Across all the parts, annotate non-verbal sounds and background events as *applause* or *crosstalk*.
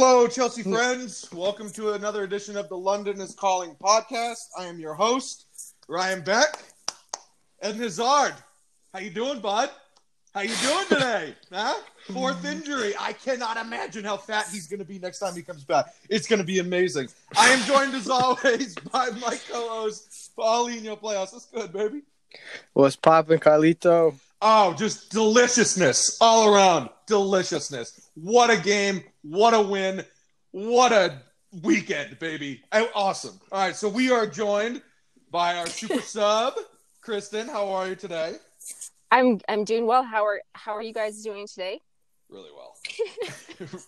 Hello, Chelsea friends. Welcome to another edition of the London is Calling podcast. I am your host, Ryan Beck. Ed Hazard, how you doing, bud? How you doing today? *laughs* huh? Fourth injury. I cannot imagine how fat he's going to be next time he comes back. It's going to be amazing. I am joined as *laughs* always by my co-host, Paulinho Playhouse. What's good, baby? What's poppin', Carlito? Oh, just deliciousness all around. Deliciousness. What a game. What a win. What a weekend, baby. Awesome. All right, so we are joined by our super *laughs* sub, Kristen. How are you today? I'm I'm doing well. How are how are you guys doing today? Really well.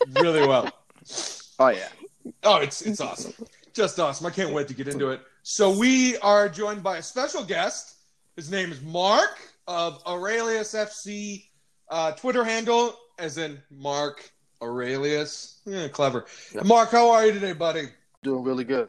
*laughs* really well. Oh yeah. Oh, it's it's awesome. Just awesome. I can't wait to get into it. So we are joined by a special guest. His name is Mark of Aurelius FC uh, Twitter handle, as in Mark Aurelius. Yeah, clever. Mark, how are you today, buddy? Doing really good.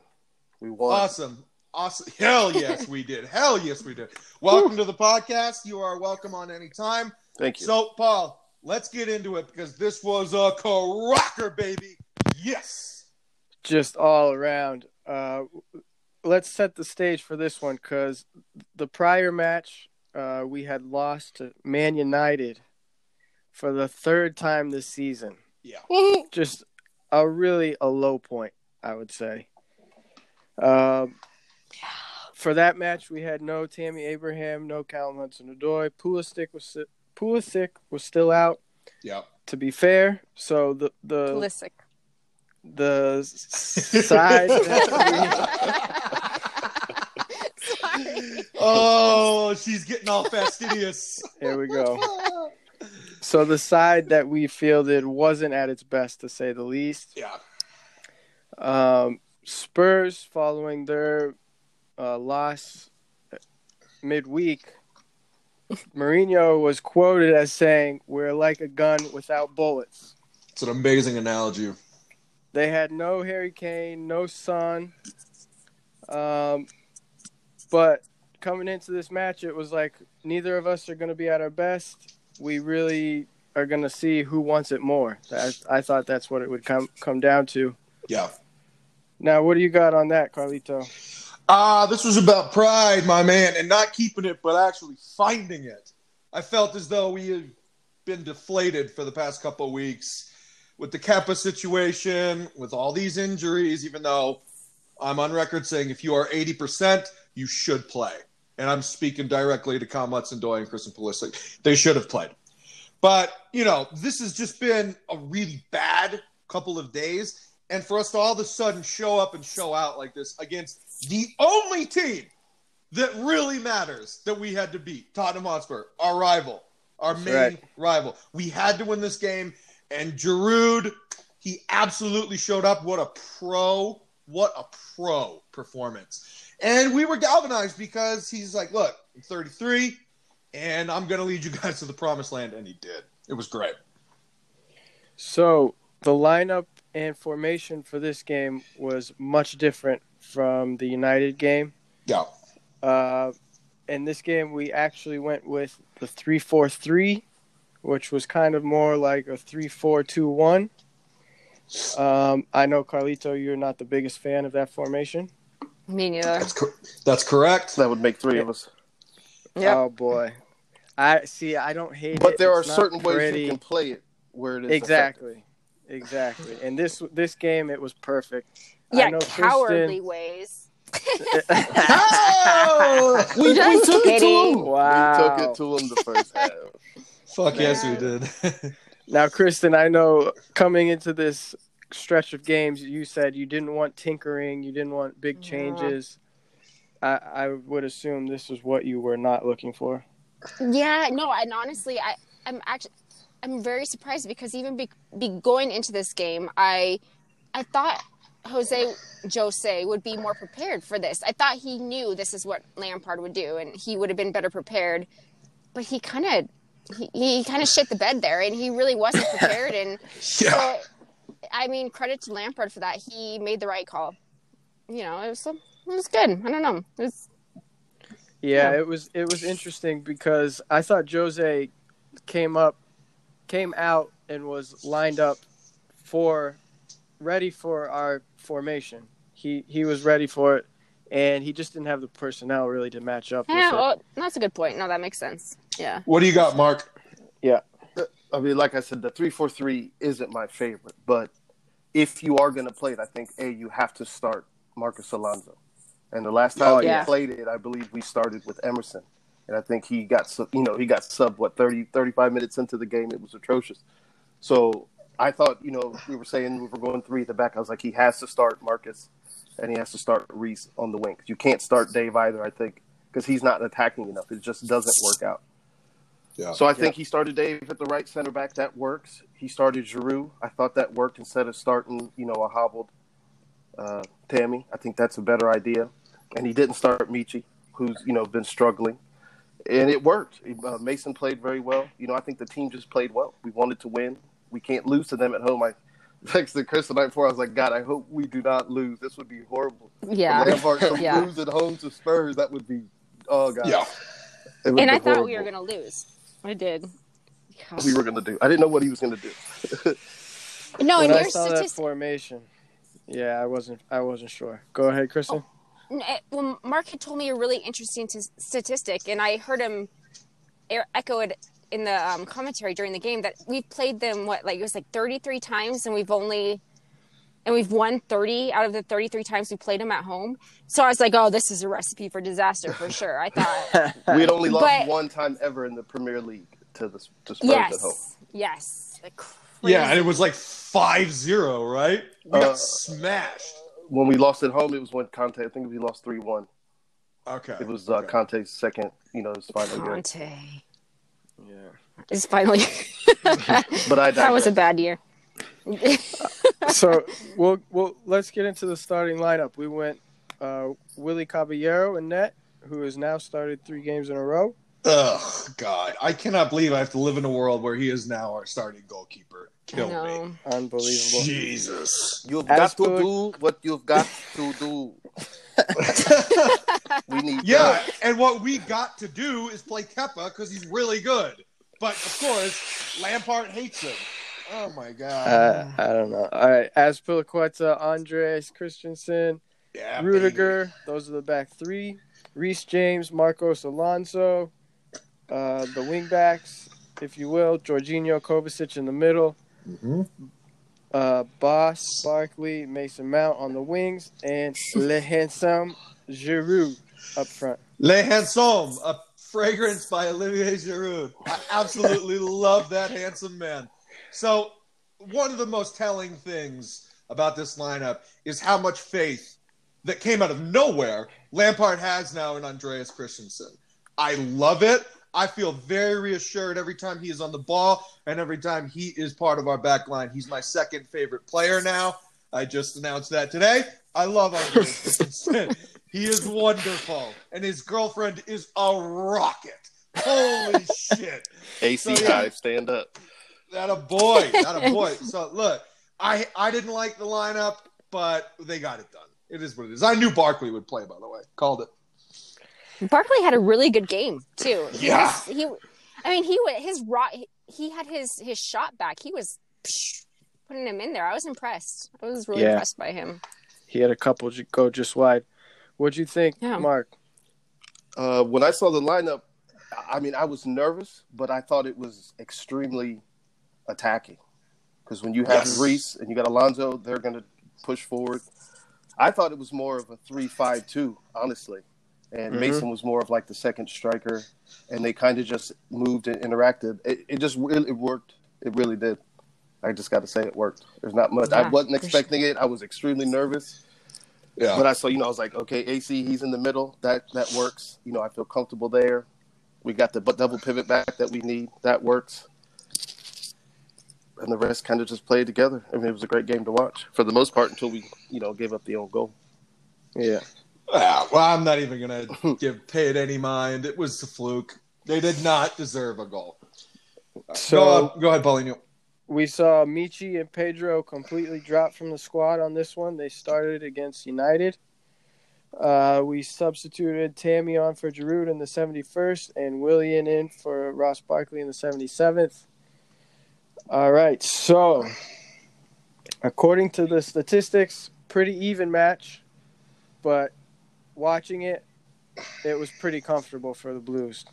We won. Awesome. Awesome. Hell yes, we did. Hell yes, we did. Welcome to the podcast. You are welcome on any time. Thank you. So, Paul, let's get into it because this was a cracker, baby. Yes. Just all around. Uh, let's set the stage for this one because the prior match uh, we had lost to Man United for the third time this season. Yeah. Just a really a low point, I would say. Um, for that match, we had no Tammy Abraham, no Callum Hudson-Odoi. Pulisic was si- Pulisic was still out. Yeah. To be fair, so the the Pulisic. the side that *laughs* Sorry. Oh, she's getting all fastidious. here we go. *laughs* So the side that we fielded wasn't at its best, to say the least. Yeah. Um, Spurs, following their uh, loss midweek, Mourinho was quoted as saying, "We're like a gun without bullets." It's an amazing analogy. They had no Harry Kane, no Son. Um, but coming into this match, it was like neither of us are going to be at our best. We really are going to see who wants it more. I, I thought that's what it would come come down to. Yeah. Now, what do you got on that, Carlito? Ah, this was about pride, my man, and not keeping it, but actually finding it. I felt as though we had been deflated for the past couple of weeks with the Kepa situation, with all these injuries, even though I'm on record saying if you are 80%, you should play. And I'm speaking directly to Kyle Hudson-Odoi and Christian Pulisic. They should have played. But, you know, this has just been a really bad couple of days. And for us to all of a sudden show up and show out like this against the only team that really matters that we had to beat, Tottenham Hotspur, our rival, our That's main right. rival. We had to win this game. And Giroud, he absolutely showed up. What a pro, what a pro performance. And we were galvanized because he's like, look, I'm 33 and I'm going to lead you guys to the promised land. And he did. It was great. So the lineup and formation for this game was much different from the United game. Yeah. Uh, in this game, we actually went with the three-four-three, which was kind of more like a three-four-two-one. Um, I know Carlito, you're not the biggest fan of that formation. Me neither. That's, cor- that's correct. that would make three of us. Yep. Oh boy, I see. I don't hate it. But there are It's not certain ways you can play it where it is exactly, exactly. And this this game, it was perfect. I yeah, know cowardly Kristen- ways. Oh, *laughs* we, we Just took it to him. Wow. We took it to him the first half. *laughs* Fuck yes, we did. *laughs* Now, Kristen, I know coming into this stretch of games, you said you didn't want tinkering, you didn't want big Yeah. changes. I, I would assume this is what you were not looking for. Yeah, no, and honestly, I I'm actually I'm very surprised because even be, be going into this game, I I thought Jose Jose would be more prepared for this. I thought he knew this is what Lampard would do, and he would have been better prepared. But he kind of he, he kind of shit the bed there, and he really wasn't prepared. And *laughs* yeah. so, I mean, credit to Lampard for that. He made the right call. You know, it was it was good. I don't know. It was Yeah, Yeah. it was it was interesting because I thought Jose came up, came out and was lined up for ready for our formation. He he was ready for it, and he just didn't have the personnel really to match up. Yeah, with it. well, that's a good point. No, that makes sense. Yeah. What do you got, Mark? Yeah. I mean, like I said, the three four three isn't my favorite, but if you are going to play it, I think a you have to start Marcos Alonso. And the last oh, time Oh, we yeah. played it, I believe we started with Emerson, and I think he got you know he got sub what 30, 35 minutes into the game. It was atrocious. So I thought you know we were saying we were going three at the back. I was like he has to start Marcos, and he has to start Reece on the wing. You can't start Dave either. I think because he's not attacking enough. It just doesn't work out. Yeah. So I think he started Dave at the right center back. That works. He started Giroud. I thought that worked instead of starting, you know, a hobbled uh, Tammy. I think that's a better idea. And he didn't start Michy, who's you know been struggling, and it worked. Uh, Mason played very well. You know, I think the team just played well. We wanted to win. We can't lose to them at home. I *laughs* texted Chris the night before. I was like, God, I hope we do not lose. This would be horrible. Yeah. Lampard *laughs* to Yeah. lose at home to Spurs. That would be. Oh God. Yeah. And be I thought we were gonna lose. I did. we were going to do. I didn't know what he was going to do. *laughs* No, when and I your saw that formation, yeah, I wasn't I wasn't sure. Go ahead, Kristen. Well, Mark had told me a really interesting t- statistic, and I heard him echo it in the um, commentary during the game that we've played them what like it was like 33 times, and we've only and we've won 30 out of the 33 times we played them at home. So I was like, oh, this is a recipe for disaster for *laughs* sure. I thought, *laughs* we had only lost But- one time ever in the Premier League to the to Spurs at home. yes, yes, like Yeah, and it was like 5-0, right? We Uh, got smashed. When we lost at home, it was when Conte. I think we lost three one. Okay. It was uh, okay. Conte's second. You know, his final year. Conte Yeah. is finally. *laughs* But I that was a bad year. *laughs* so we'll we'll let's get into the starting lineup. We went uh, Willie Caballero in net, who has now started three games in a row. Oh God. I cannot believe I have to live in a world where he is now our starting goalkeeper. Kill me. Unbelievable. Jesus. You've As got to for- do what you've got to do. *laughs* We need Yeah, and what we got to do is play Kepa because he's really good. But of course, Lampard hates him. Oh my god. Uh, I don't know. All right, Azpilicueta, Andreas Christensen, yeah, Rudiger. Those are the back three. Reece James, Marcos Alonso, uh, the wing backs, if you will. Jorginho Kovacic in the middle. Mhm. Uh, Boss, Barkley, Mason Mount on the wings, and Le Handsome Giroud up front. Le Handsome, a fragrance by Olivier Giroud. I absolutely love that handsome man. So, one of the most telling things about this lineup is how much faith that came out of nowhere Lampard has now in Andreas Christensen. I love it. I feel very reassured every time he is on the ball and every time he is part of our back line. He's my second favorite player now. I just announced that today. I love Andreas *laughs* Christensen. He is wonderful, and his girlfriend is a rocket. Holy *laughs* shit! AC So, yeah. Hive, stand up. That a boy, that a *laughs* boy. So look, I I didn't like the lineup, but they got it done. It is what it is. I knew Barkley would play, by the way. Called it. Barkley had a really good game too. He Yeah. was- he, I mean, he wa- his rock. He had his his shot back. He was putting him in there. I was impressed. I was really Yeah. impressed by him. He had a couple go just wide. What'd you think, Yeah. Mark? Uh, when I saw the lineup, I mean, I was nervous, but I thought it was extremely attacking. Because when you have Yes. Reece and you got Alonso, they're going to push forward. I thought it was more of a three-five-two, honestly. And Mhm. Mason was more of like the second striker, and they kind of just moved and interacted. It, it just really it worked. It really did. I just got to say it worked. There's not much. I wasn't for expecting it. I was extremely nervous. Yeah. But I saw, you know, I was like, okay, AC, he's in the middle. That that works. You know, I feel comfortable there. We got the double pivot back that we need. That works. And the rest kind of just played together. I mean, it was a great game to watch for the most part until we, you know, gave up the own goal. Yeah. Ah, well, I'm not even gonna *laughs* give pay it any mind. It was a fluke. They did not deserve a goal. So- go, on- go ahead, Paulinho. We saw Michy and Pedro completely drop from the squad on this one. They started against United. Uh, we substituted Tammy on for Giroud in the 71st and Willian in for Ross Barkley in the 77th. All right, so According to the statistics, pretty even match, but watching it, it was pretty comfortable for the Blues.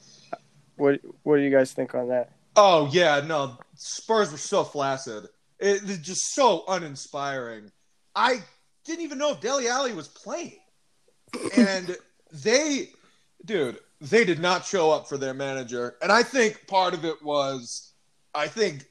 What What do you guys think on that? Oh yeah, no, Spurs were so flaccid. It, it's just so uninspiring. I didn't even know if Dele Alli was playing, and they, dude, they did not show up for their manager. And I think part of it was, I think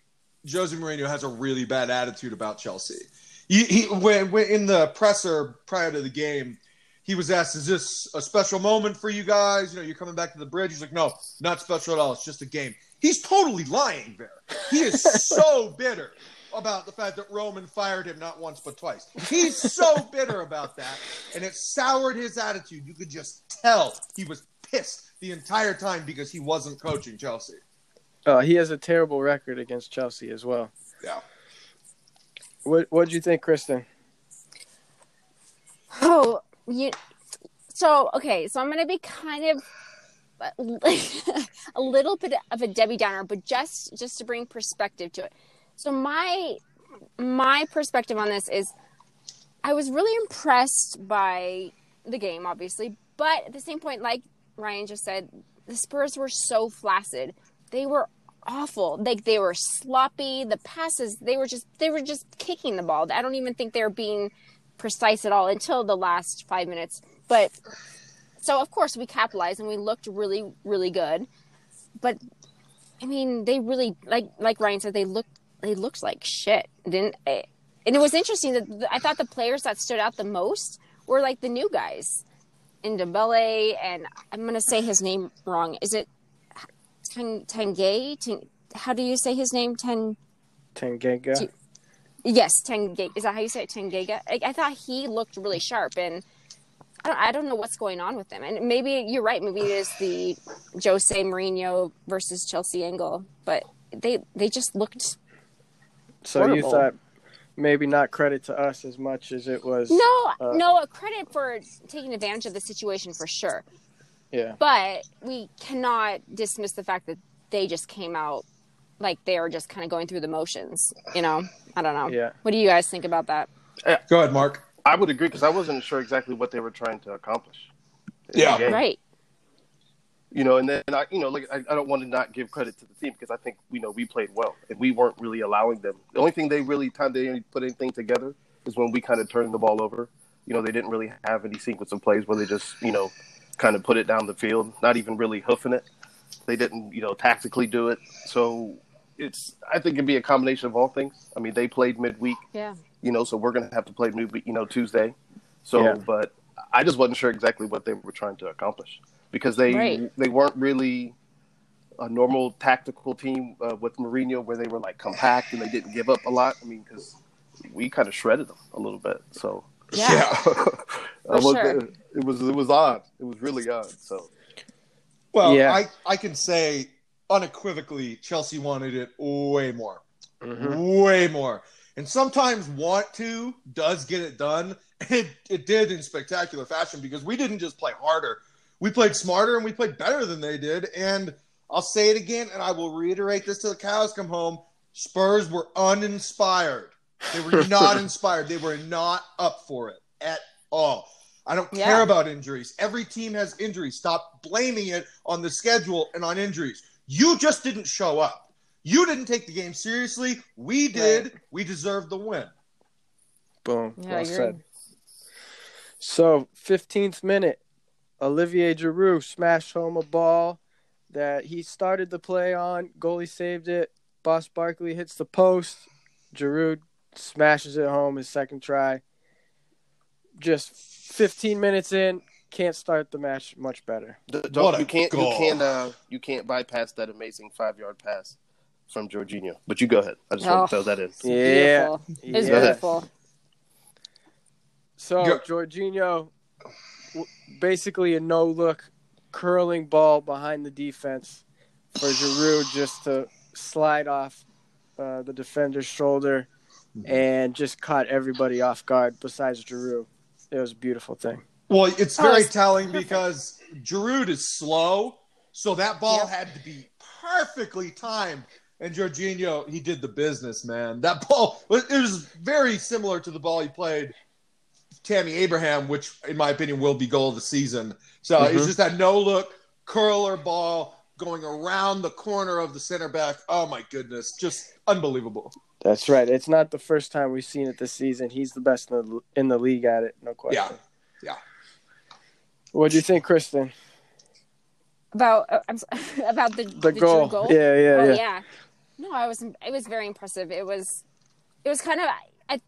Jose Mourinho has a really bad attitude about Chelsea. He, he when, when in the presser prior to the game, he was asked, "Is this a special moment for you guys? You know, you're coming back to the bridge." He's like, "No, not special at all. It's just a game." He's totally lying there. He is so *laughs* bitter about the fact that Roman fired him not once but twice. He's so bitter about that, and it soured his attitude. You could just tell he was pissed the entire time because he wasn't coaching Chelsea. Uh, he has a terrible record against Chelsea as well. Yeah. What What did you think, Kristen? Oh, you. So okay, so I'm gonna be kind of *laughs* a little bit of a Debbie Downer, but just just to bring perspective to it. So my my perspective on this is, I was really impressed by the game, obviously, but at the same point, like Ryan just said, the Spurs were so flaccid. They were awful. Like they were sloppy. The passes, they were just they were just kicking the ball. I don't even think they were being precise at all until the last five minutes. But so of course we capitalized and we looked really really good. But I mean, they really like like Ryan said they looked they looked like shit. Didn't eh, and it was interesting that I thought the players that stood out the most were like the new guys. in Dembele and I'm gonna say his name wrong. Is it Ten Tengay? Ten, how do you say his name? Ten Tanganga. Do- Yes, Tengay. Is that how you say it? Tengega? I, I thought he looked really sharp, and I don't, I don't know what's going on with him. And maybe you're right. Maybe it is the Jose Mourinho versus Chelsea angle, but they they just looked So you thought maybe not credit to us as much as it was. no Uh, no a credit for taking advantage of the situation for sure. Yeah. But we cannot dismiss the fact that they just came out like they are just kind of going through the motions. You know, I don't know. Yeah. What do you guys think about that? Uh, Go ahead, Mark. I would agree because I wasn't sure exactly what they were trying to accomplish. Yeah. Right. You know, and then I, you know, like I, I don't want to not give credit to the team because I think you know we played well and we weren't really allowing them. The only thing they really time they put anything together is when we kind of turned the ball over. You know, they didn't really have any sequence of plays where they just you know kind of put it down the field, not even really hoofing it. They didn't you know tactically do it. So it's I think it'd be a combination of all things. I mean, they played midweek Yeah. you know, so we're going to have to play new, you know, Tuesday. So, Yeah. but I just wasn't sure exactly what they were trying to accomplish because they Right. they weren't really a normal tactical team uh, with Mourinho where they were like compact and they didn't give up a lot. I mean, because we kind of shredded them a little bit. So, Yeah. I *laughs* was, sure. it was it was odd. It was really odd. So, Well, Yeah. I, I can say unequivocally, Chelsea wanted it way more. Mhm. Way more. And sometimes want to does get it done. *laughs* It, it did in spectacular fashion because we didn't just play harder. We played smarter and we played better than they did. And I'll say it again, and I will reiterate this till the cows come home. Spurs were uninspired. They were *laughs* not inspired. They were not up for it at all. I don't Yeah. care about injuries. Every team has injuries. Stop blaming it on the schedule and on injuries. You just didn't show up. You didn't take the game seriously. We did. We deserved the win. Boom. Yeah, well you're- said. So, 15th minute, Olivier Giroud smashed home a ball that he started the play on. Goalie saved it. Boss Barkley hits the post. Giroud smashes it home his second try. Just 15 minutes in, can't start the match much better. d- What don't, you can't goal. you can't uh, you can't bypass that amazing five yard pass from Jorginho. But you go ahead. I just Oh. want to throw that in. Yeah. Beautiful. It was Yeah. beautiful. So Go- Jorginho, basically a no look curling ball behind the defense for Giroud just to slide off uh, the defender's shoulder and just caught everybody off guard besides Giroud. It was a beautiful thing. Well, it's Oh, very it's telling perfect. because Giroud is slow, so that ball Yep. had to be perfectly timed And Jorginho, he did the business, man. That *laughs* ball it was very similar to the ball he played Tammy Abraham, which in my opinion will be goal of the season. So Mhm. it's just that no look curler ball going around the corner of the center back. Oh my goodness, just unbelievable. That's right. It's not the first time we've seen it this season. He's the best in the in the league at it, no question. Yeah. Yeah. What do you think, Kristen? About uh, *laughs* about the The, Drew goal. goal. Yeah, yeah, oh yeah. yeah. No, I was. It was very impressive. It was. It was kind of. I.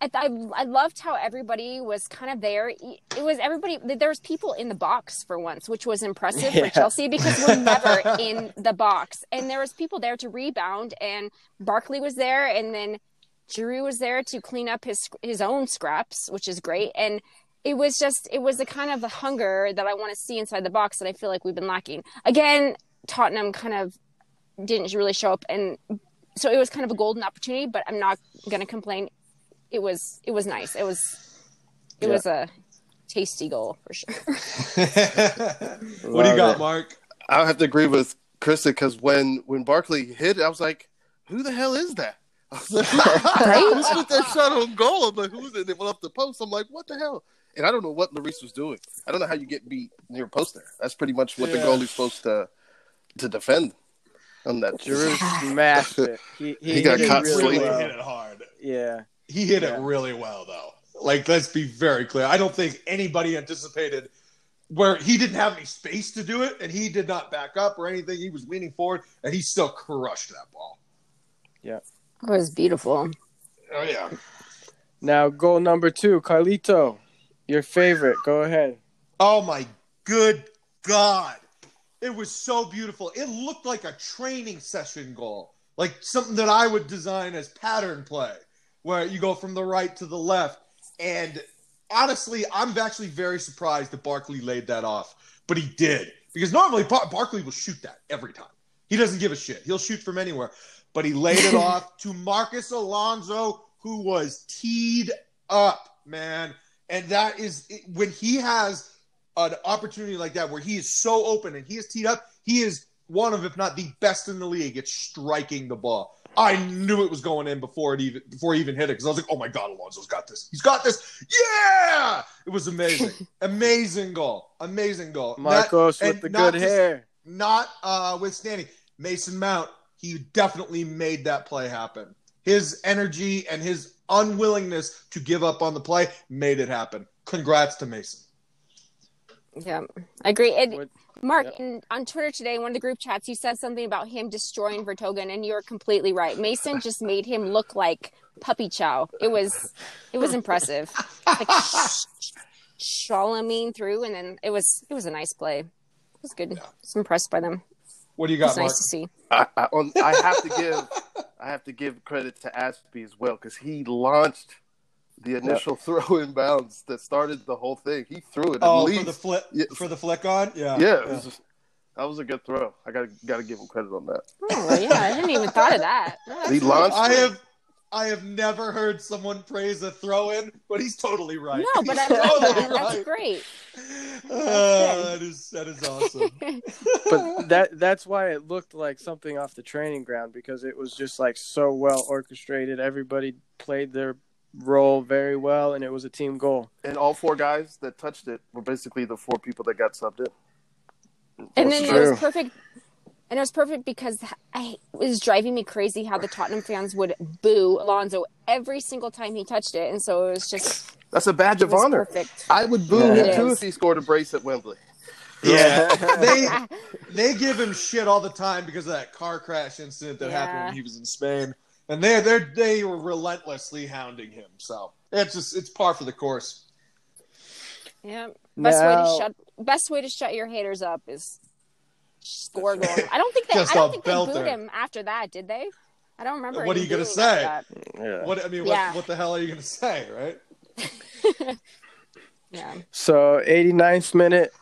I, I, I loved how everybody was kind of there. It was everybody. There was people in the box for once, which was impressive *laughs* Yeah. for Chelsea because we're never *laughs* in the box, and there was people there to rebound. And Barkley was there, and then Giroud was there to clean up his his own scraps, which is great. And it was just it was the kind of the hunger that I want to see inside the box that I feel like we've been lacking. Again, Tottenham kind of didn't really show up, and so it was kind of a golden opportunity. But I'm not going to complain. It was it was nice. It was it Yeah. was a tasty goal for sure. *laughs* *laughs* what do you got, it. Mark? I have to agree with Krista because when when Barkley hit, it, I was like, "Who the hell is that?" *laughs* I was like, Right? Who's that shot on goal? I'm like, "Who's it?" It went up the post. I'm like, "What the hell?" And I don't know what Lloris was doing. I don't know how you get beat near post there. That's pretty much what the Yeah. goalie's supposed to to defend on that. Giroud smashed it. He, he, He got hit caught really really sleeping. well. hit it hard. Yeah. He hit Yeah. it really well, though. Like, let's be very clear. I don't think anybody anticipated where he didn't have any space to do it, and he did not back up or anything. He was leaning forward, and he still crushed that ball. Yeah, it was beautiful. Oh yeah. Now goal number two, Carlito, your favorite. Go ahead. Oh my good God. It was so beautiful. It looked like a training session goal, like something that I would design as pattern play, where you go from the right to the left. And honestly, I'm actually very surprised that Barkley laid that off, but he did. Because normally Bar- Barkley will shoot that every time. He doesn't give a shit. He'll shoot from anywhere. But he laid it *laughs* off to Marcos Alonso, who was teed up, man. And that is when he has an opportunity like that where he is so open and he is teed up, he is one of, if not the best in the league at striking the ball. I knew it was going in before it even before he even hit it because I was like, "Oh my God, Alonso's got this! He's got this! Yeah!" It was amazing, *laughs* amazing goal, amazing goal. That- Marcos and with the good just- hair. not uh, withstanding Mason Mount, he definitely made that play happen. His energy and his unwillingness to give up on the play made it happen. Congrats to Mason. Yeah, I agree. It, What- Mark, Yep. in, on Twitter today, one of the group chats, you said something about him destroying Vertonghen, and you're completely right. Mason just made him look like puppy chow. It was, it was impressive. Like *laughs* Shalomine through, and then it was, it was a nice play. It was good. I was impressed by them. What do you got, was Mark? nice to see. I, I, I have to give I have to give credit to Azpi as well because he launched the initial *laughs* throw in bounds that started the whole thing. He threw it at Oh, least. for the flip, Yeah. for the flick on, yeah, yeah, it was just- that was a good throw. I got got to give him credit on that. Oh yeah, I didn't even thought of that. *laughs* No, He launched I have, I have never heard someone praise a throw in, but he's totally right. No, but I He's love totally that. That's great. *laughs* Uh, that is that is awesome. But that that's why it looked like something off the training ground because it was just like so well orchestrated. Everybody played their role very well, and it was a team goal. And all four guys that touched it were basically the four people that got subbed in. And That's then it was perfect. And it was perfect because I, it was driving me crazy how the Tottenham fans would boo Alonso every single time he touched it, and so it was just That's a badge of honor. perfect. I would boo Yeah, him too is. if he scored a brace at Wembley. Yeah, *laughs* they *laughs* they give him shit all the time because of that car crash incident that happened when he was in Spain, and they they they were relentlessly hounding him. So it's just it's par for the course. Yeah, best way to shut best way to shut your haters up is score a goal. I don't think they *laughs* I don't a think they belter. booed him after that, did they? I don't remember. What are you gonna say? Yeah. What I mean, Yeah. what, what the hell are you gonna say, right? *laughs* Yeah, So 89th minute,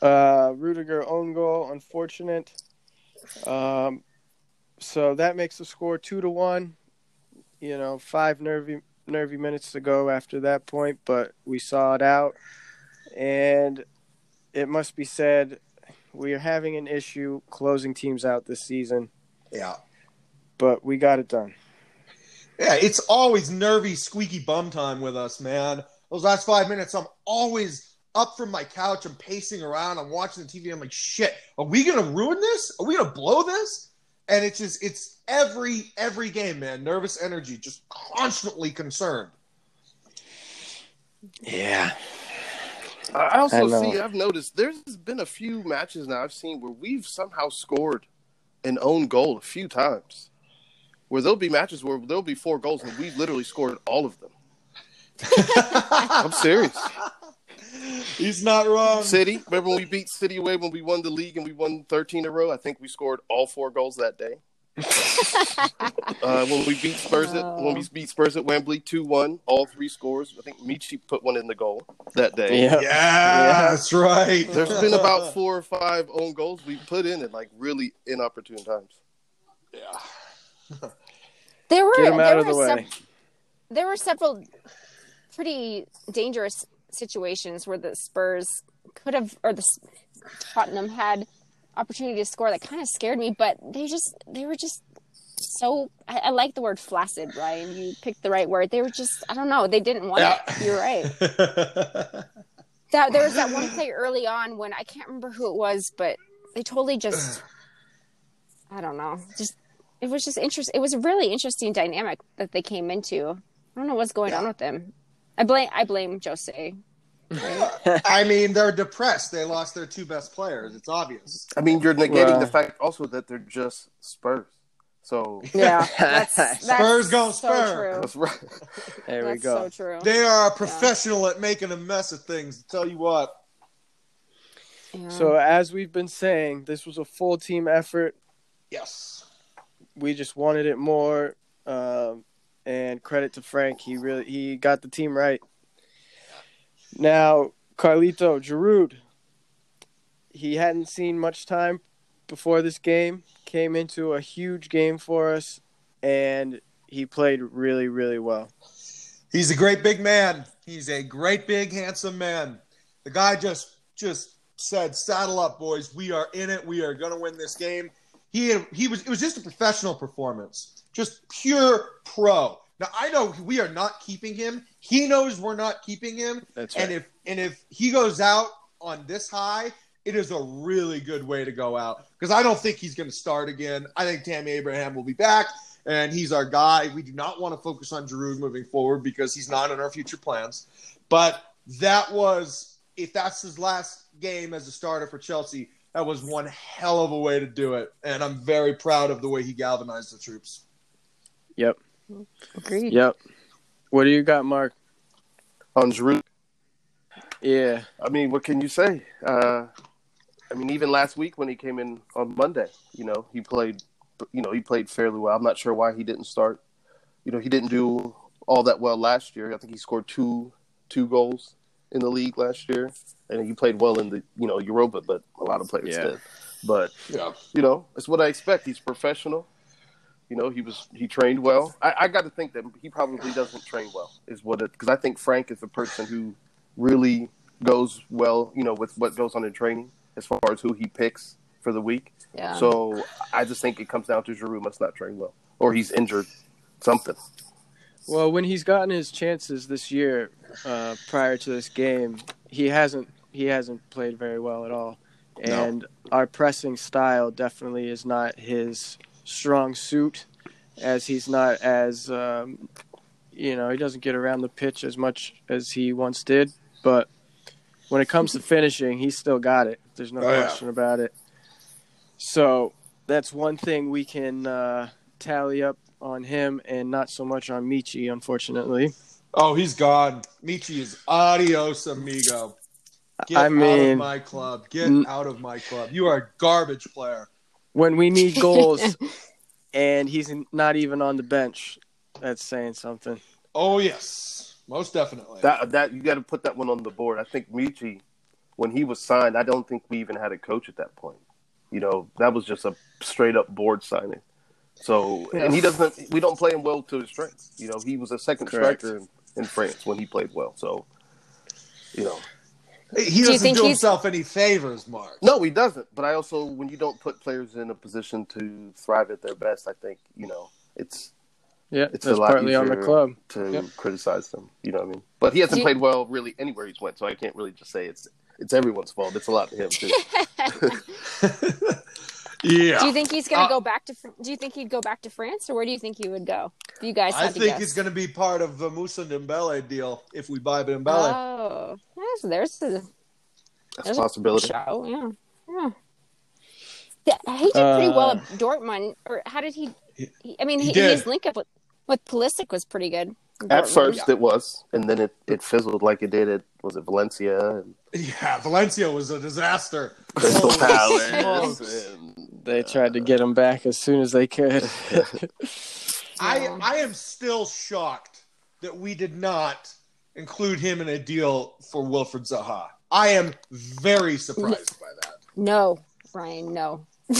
uh, Rudiger own goal, unfortunate. Um, so that makes the score two to one. You know, five nervy nervy minutes to go after that point, but we saw it out, and it must be said we are having an issue closing teams out this season. Yeah. but we got it done. Yeah, it's always nervy, squeaky bum time with us, man. Those last five minutes, I'm always up from my couch. I'm pacing around. I'm watching the TV. I'm like, shit, are we gonna ruin this? Are we gonna blow this? And it's just, it's every every game, man. Nervous energy, just constantly concerned. Yeah. I I also know. see. I've noticed there's been a few matches now I've seen where we've somehow scored an own goal a few times. Where there'll be matches where there'll be four goals and we've literally scored all of them. *laughs* I'm serious. He's not wrong. City. Remember when we beat City away when we won the league and we won 13 in a row? I think we scored all four goals that day. *laughs* uh, when we beat Spurs at when we beat Spurs at Wembley 2-1, all three scores. I think Michy put one in the goal that day. Yeah. Yeah, that's right. There's been about *laughs* four or five own goals we put in at like really inopportune times. Yeah. There were Get him out there of the were way. sev- there were several pretty dangerous situations where the Spurs could have or the Tottenham had opportunity to score that kind of scared me, but they just they were just so I, I like the word flaccid, Ryan. You picked the right word. They were just I don't know, they didn't want Yeah. it. You're right. *laughs* That there was that one play early on when I can't remember who it was, but they totally just I don't know. Just it was just interesting. It was a really interesting dynamic that they came into. I don't know what's going on with them. I blame I blame Jose. *laughs* I mean, they're depressed. They lost their two best players. It's obvious. I mean, you're negating Well- the fact also that they're just Spurs. So Yeah, *laughs* that's, that's Spurs gonna so spur. that's right. There we go. so true. They are a professional at making a mess of things. Tell you what. Yeah. So as we've been saying, this was a full team effort. Yes. We just wanted it more. Um, and credit to Frank, he really he got the team right. Now, Carlito Giroud, he hadn't seen much time before this game. Came into a huge game for us, and he played really, really well. He's a great big man. He's a great big handsome man. The guy just just said, "Saddle up, boys. We are in it. We are going to win this game." He he was it was just a professional performance. Just pure pro. Now I know we are not keeping him. He knows we're not keeping him. That's right. And if and if he goes out on this high, it is a really good way to go out because I don't think he's going to start again. I think Tammy Abraham will be back, and he's our guy. We do not want to focus on Giroud moving forward because he's not in our future plans. But that was if that's his last game as a starter for Chelsea. That was one hell of a way to do it, and I'm very proud of the way he galvanized the troops. Yep. Agreed. Yep. What do you got, Mark? On Giroud, Yeah. I mean, what can you say? Uh, I mean, even last week when he came in on Monday, you know, he played, you know, he played fairly well. I'm not sure why he didn't start. You know, he didn't do all that well last year. I think he scored two two goals in the league last year, and he played well in the you know Europa, but a lot of players Yeah. did. But Yeah, you know, it's what I expect. He's professional. You know, he was he trained well. I, I got to think that he probably doesn't train well, is what it because I think Frank is a person who really goes well, you know, with what goes on in training as far as who he picks for the week. Yeah. So I just think it comes down to Giroud must not train well, or he's injured, something. Well, when he's gotten his chances this year, uh, prior to this game, he hasn't he hasn't played very well at all, No. and our pressing style definitely is not his strong suit, as he's not as um, you know he doesn't get around the pitch as much as he once did, but when it comes to finishing, he's still got it. There's no Oh, yeah. question about it. So that's one thing we can uh, tally up on him, and not so much on Michy, unfortunately. Oh, he's gone. Michy is adios, amigo. Get I out of my club. Get Mm. out of my club. You are a garbage player. When we need goals, *laughs* and he's not even on the bench, that's saying something. Oh yes, most definitely. That that you got to put that one on the board. I think Michy, when he was signed, I don't think we even had a coach at that point. You know, that was just a straight up board signing. So, and he doesn't. We don't play him well to his strengths. You know, he was a second Correct. striker in, in France when he played well. So, you know, He you doesn't think do he's- himself any favors, Mark. No, he doesn't. But I also, when you don't put players in a position to thrive at their best, I think you know it's Yeah, It's a lot partly on the club. to Yep. criticize them. You know what I mean? But he hasn't Do- played well really anywhere he's went, so I can't really just say it's it's everyone's fault. It's a lot to him too. *laughs* *laughs* *laughs* yeah. Do you think he's going Uh, to go back to? Fr- Do you think he'd go back to France, or where do you think he would go? If you guys I think guess. it's going to be part of the Moussa Dembele deal if we buy Dembele. Oh, yes, there's the That's a There's a possibility. show. Yeah, yeah. Yeah, he did pretty well Uh, at Dortmund. Or how did he? He- he I mean, he he, his link up with with Pulisic was pretty good. in At first, it was, and then it, it fizzled like it did at was it Valencia and Yeah, Valencia was a disaster. Crystal Palace. And, They tried to get him back as soon as they could. *laughs* I I am still shocked that we did not include him in a deal for Wilfried Zaha. I am very surprised by that. No, Ryan, no. *laughs* no.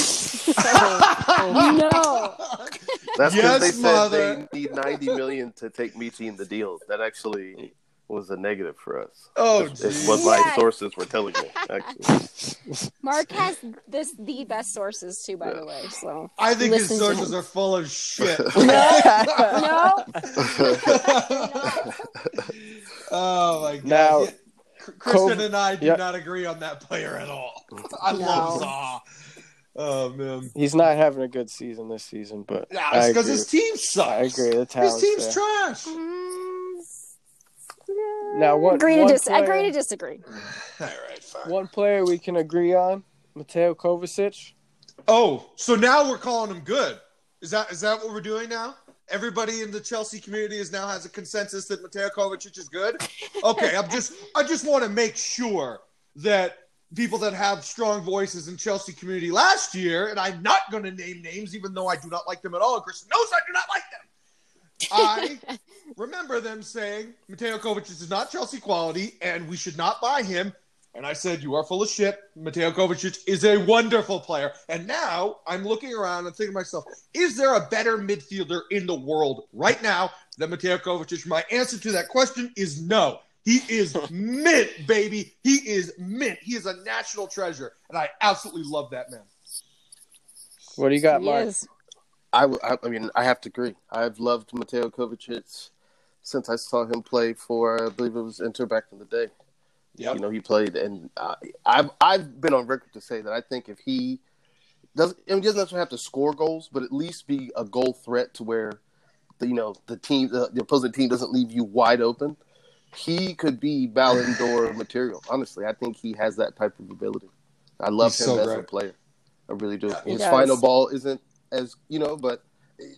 That's because Yes, they said mother. they need ninety million to take Michy in the deal. That actually was a negative for us. Oh, It's what my Yeah. sources were telling me. Actually, *laughs* Mark has this the best sources too, by the way. So I think his Listen to sources are full of shit. *laughs* *laughs* no, oh my god! Now, Yeah, Kristen Cov- and I do Yep. not agree on that player at all. I No. love Zaha. Oh man, He's not having a good season this season, but yeah, it's because his team sucks. I agree. The His team's there. trash. Mm. Now, what- agree to one dis- agree to disagree. *sighs* All right, fine. One player we can agree on, Mateo Kovacic. Oh, so now we're calling him good. Is that is that what we're doing now? Everybody in the Chelsea community is now has a consensus that Mateo Kovacic is good. Okay, I'm just I just want to make sure that people that have strong voices in Chelsea community last year, and I'm not going to name names, even though I do not like them at all. and Chris knows I do not like them. *laughs* I remember them saying Mateo Kovacic is not Chelsea quality, and we should not buy him. And I said, You are full of shit. Mateo Kovacic is a wonderful player. And now I'm looking around and thinking to myself, Is there a better midfielder in the world right now than Mateo Kovacic? My answer to that question is no. He is *laughs* mint, baby. He is mint. He is a national treasure. And I absolutely love that man. What do you got, He Mark? is. I, w- I- I mean, I have to agree. I've loved Mateo Kovacic since I saw him play for, I believe it was Inter back in the day. Yeah, You know, he played, and uh, I've I've been on record to say that I think if he doesn't, I mean, he doesn't necessarily have to score goals, but at least be a goal threat to where the you know the team, the, the opposing team doesn't leave you wide open. He could be Ballon d'Or *laughs* material. Honestly, I think he has that type of ability. I love He's him so as a player. I really do. He His does. final ball isn't as you know, but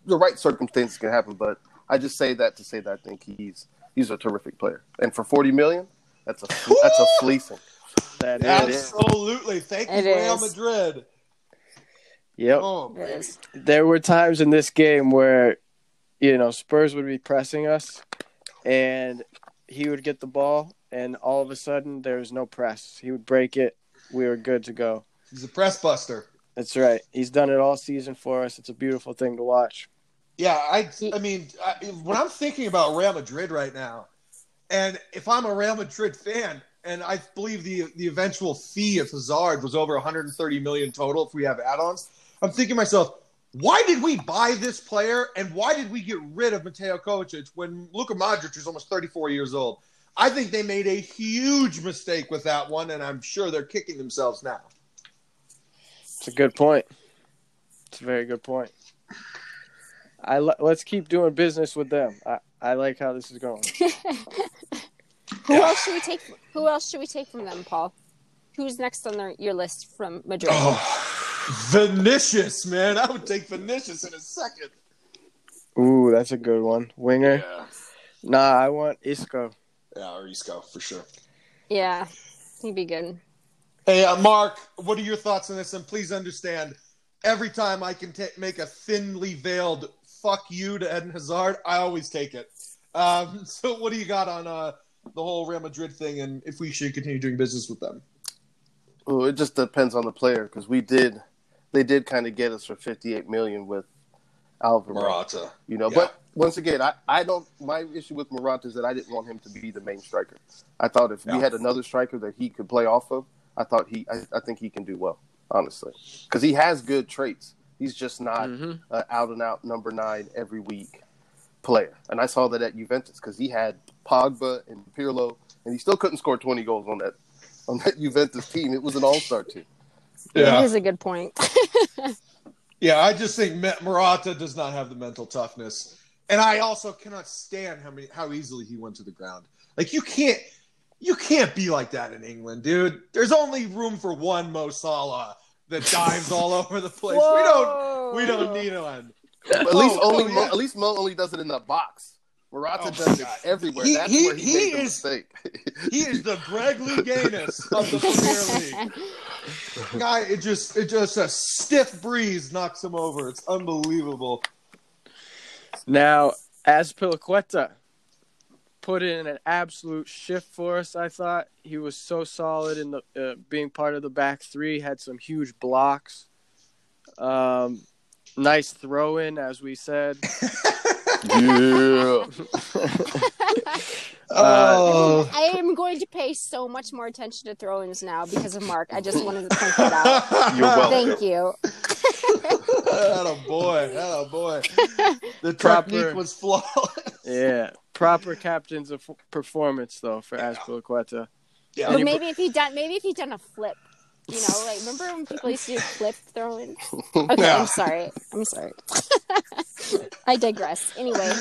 the right circumstances can happen. But I just say that to say that I think he's he's a terrific player, and for forty million, that's a that's a fleecing. That is. Absolutely. Thank you, It Real. Madrid. Yep. Oh, It baby. is. There were times in this game where, you know, Spurs would be pressing us, and he would get the ball, and all of a sudden there was no press. He would break it. We were good to go. He's a press buster. That's right. He's done it all season for us. It's a beautiful thing to watch. Yeah, I I mean, I, when I'm thinking about Real Madrid right now, and if I'm a Real Madrid fan, and I believe the the eventual fee of Hazard was over 130 million total if we have add-ons, I'm thinking to myself, why did we buy this player, and why did we get rid of Mateo Kovacic when Luka Modric is almost 34 years old? I think they made a huge mistake with that one, and I'm sure they're kicking themselves now. It's a good point. It's a very good point. I let's keep doing business with them. I, I like how this is going. *laughs* Who else should we take? Who else should we take from them, Paul? Who's next on their, your list from Madrid? Oh, Vinicius, man, I would take Vinicius in a second. Ooh, that's a good one. Winger. Yeah. Nah, I want Isco. Yeah, or Isco for sure. Yeah, he'd be good. Hey, uh, Mark, what are your thoughts on this? And please understand, every time I can ta- make a thinly veiled "fuck you" to Eden Hazard, I always take it. Um, *laughs* so, what do you got on uh, the whole Real Madrid thing, and if we should continue doing business with them? Well, it just depends on the player because we did, they did kind of get us for fifty eight million with Alvaro. Morata. You know, Yeah. but once again, I, I don't. My issue with Morata is that I didn't want him to be the main striker. I thought if Yeah. we had another striker that he could play off of, I thought he. I, I think he can do well, honestly, because he has good traits. He's just not Mhm. an out and out number nine every week player. And I saw that at Juventus because he had Pogba and Pirlo, and he still couldn't score twenty goals on that on that Juventus team. It was an all star team. Yeah. It is a good point. *laughs* Yeah, I just think Ma- Morata does not have the mental toughness, and I also cannot stand how many how easily he went to the ground. Like you can't you can't be like that in England, dude. There's only room for one Mo Salah that dives all *laughs* over the place. We don't we don't need one. At least Oh, only oh, Mo, at least Mo only does it in the box. Morata Oh, does my it everywhere. He- That's he- where he, he made the is- mistake. He is the Greg Louganis of the Premier League. *laughs* Guy, it just it just a stiff breeze knocks him over. It's unbelievable. Now, Azpilicueta put in an absolute shift for us. I thought he was so solid in the uh, being part of the back three. Had some huge blocks. Um, nice throw in, as we said. *laughs* yeah. *laughs* Oh, I am going to pay so much more attention to throw-ins now because of Mark. I just wanted to point that out. *laughs* You're welcome. Thank you. that a boy, That a boy. The Proper- technique was flawless. Yeah, proper captain's of performance though for Azpilicueta. Yeah. But he- maybe if he done maybe if he done a flip, you know, like remember when people used to do flip throw-ins? *laughs* Okay, Yeah. I'm sorry. I'm sorry. *laughs* I digress. Anyway,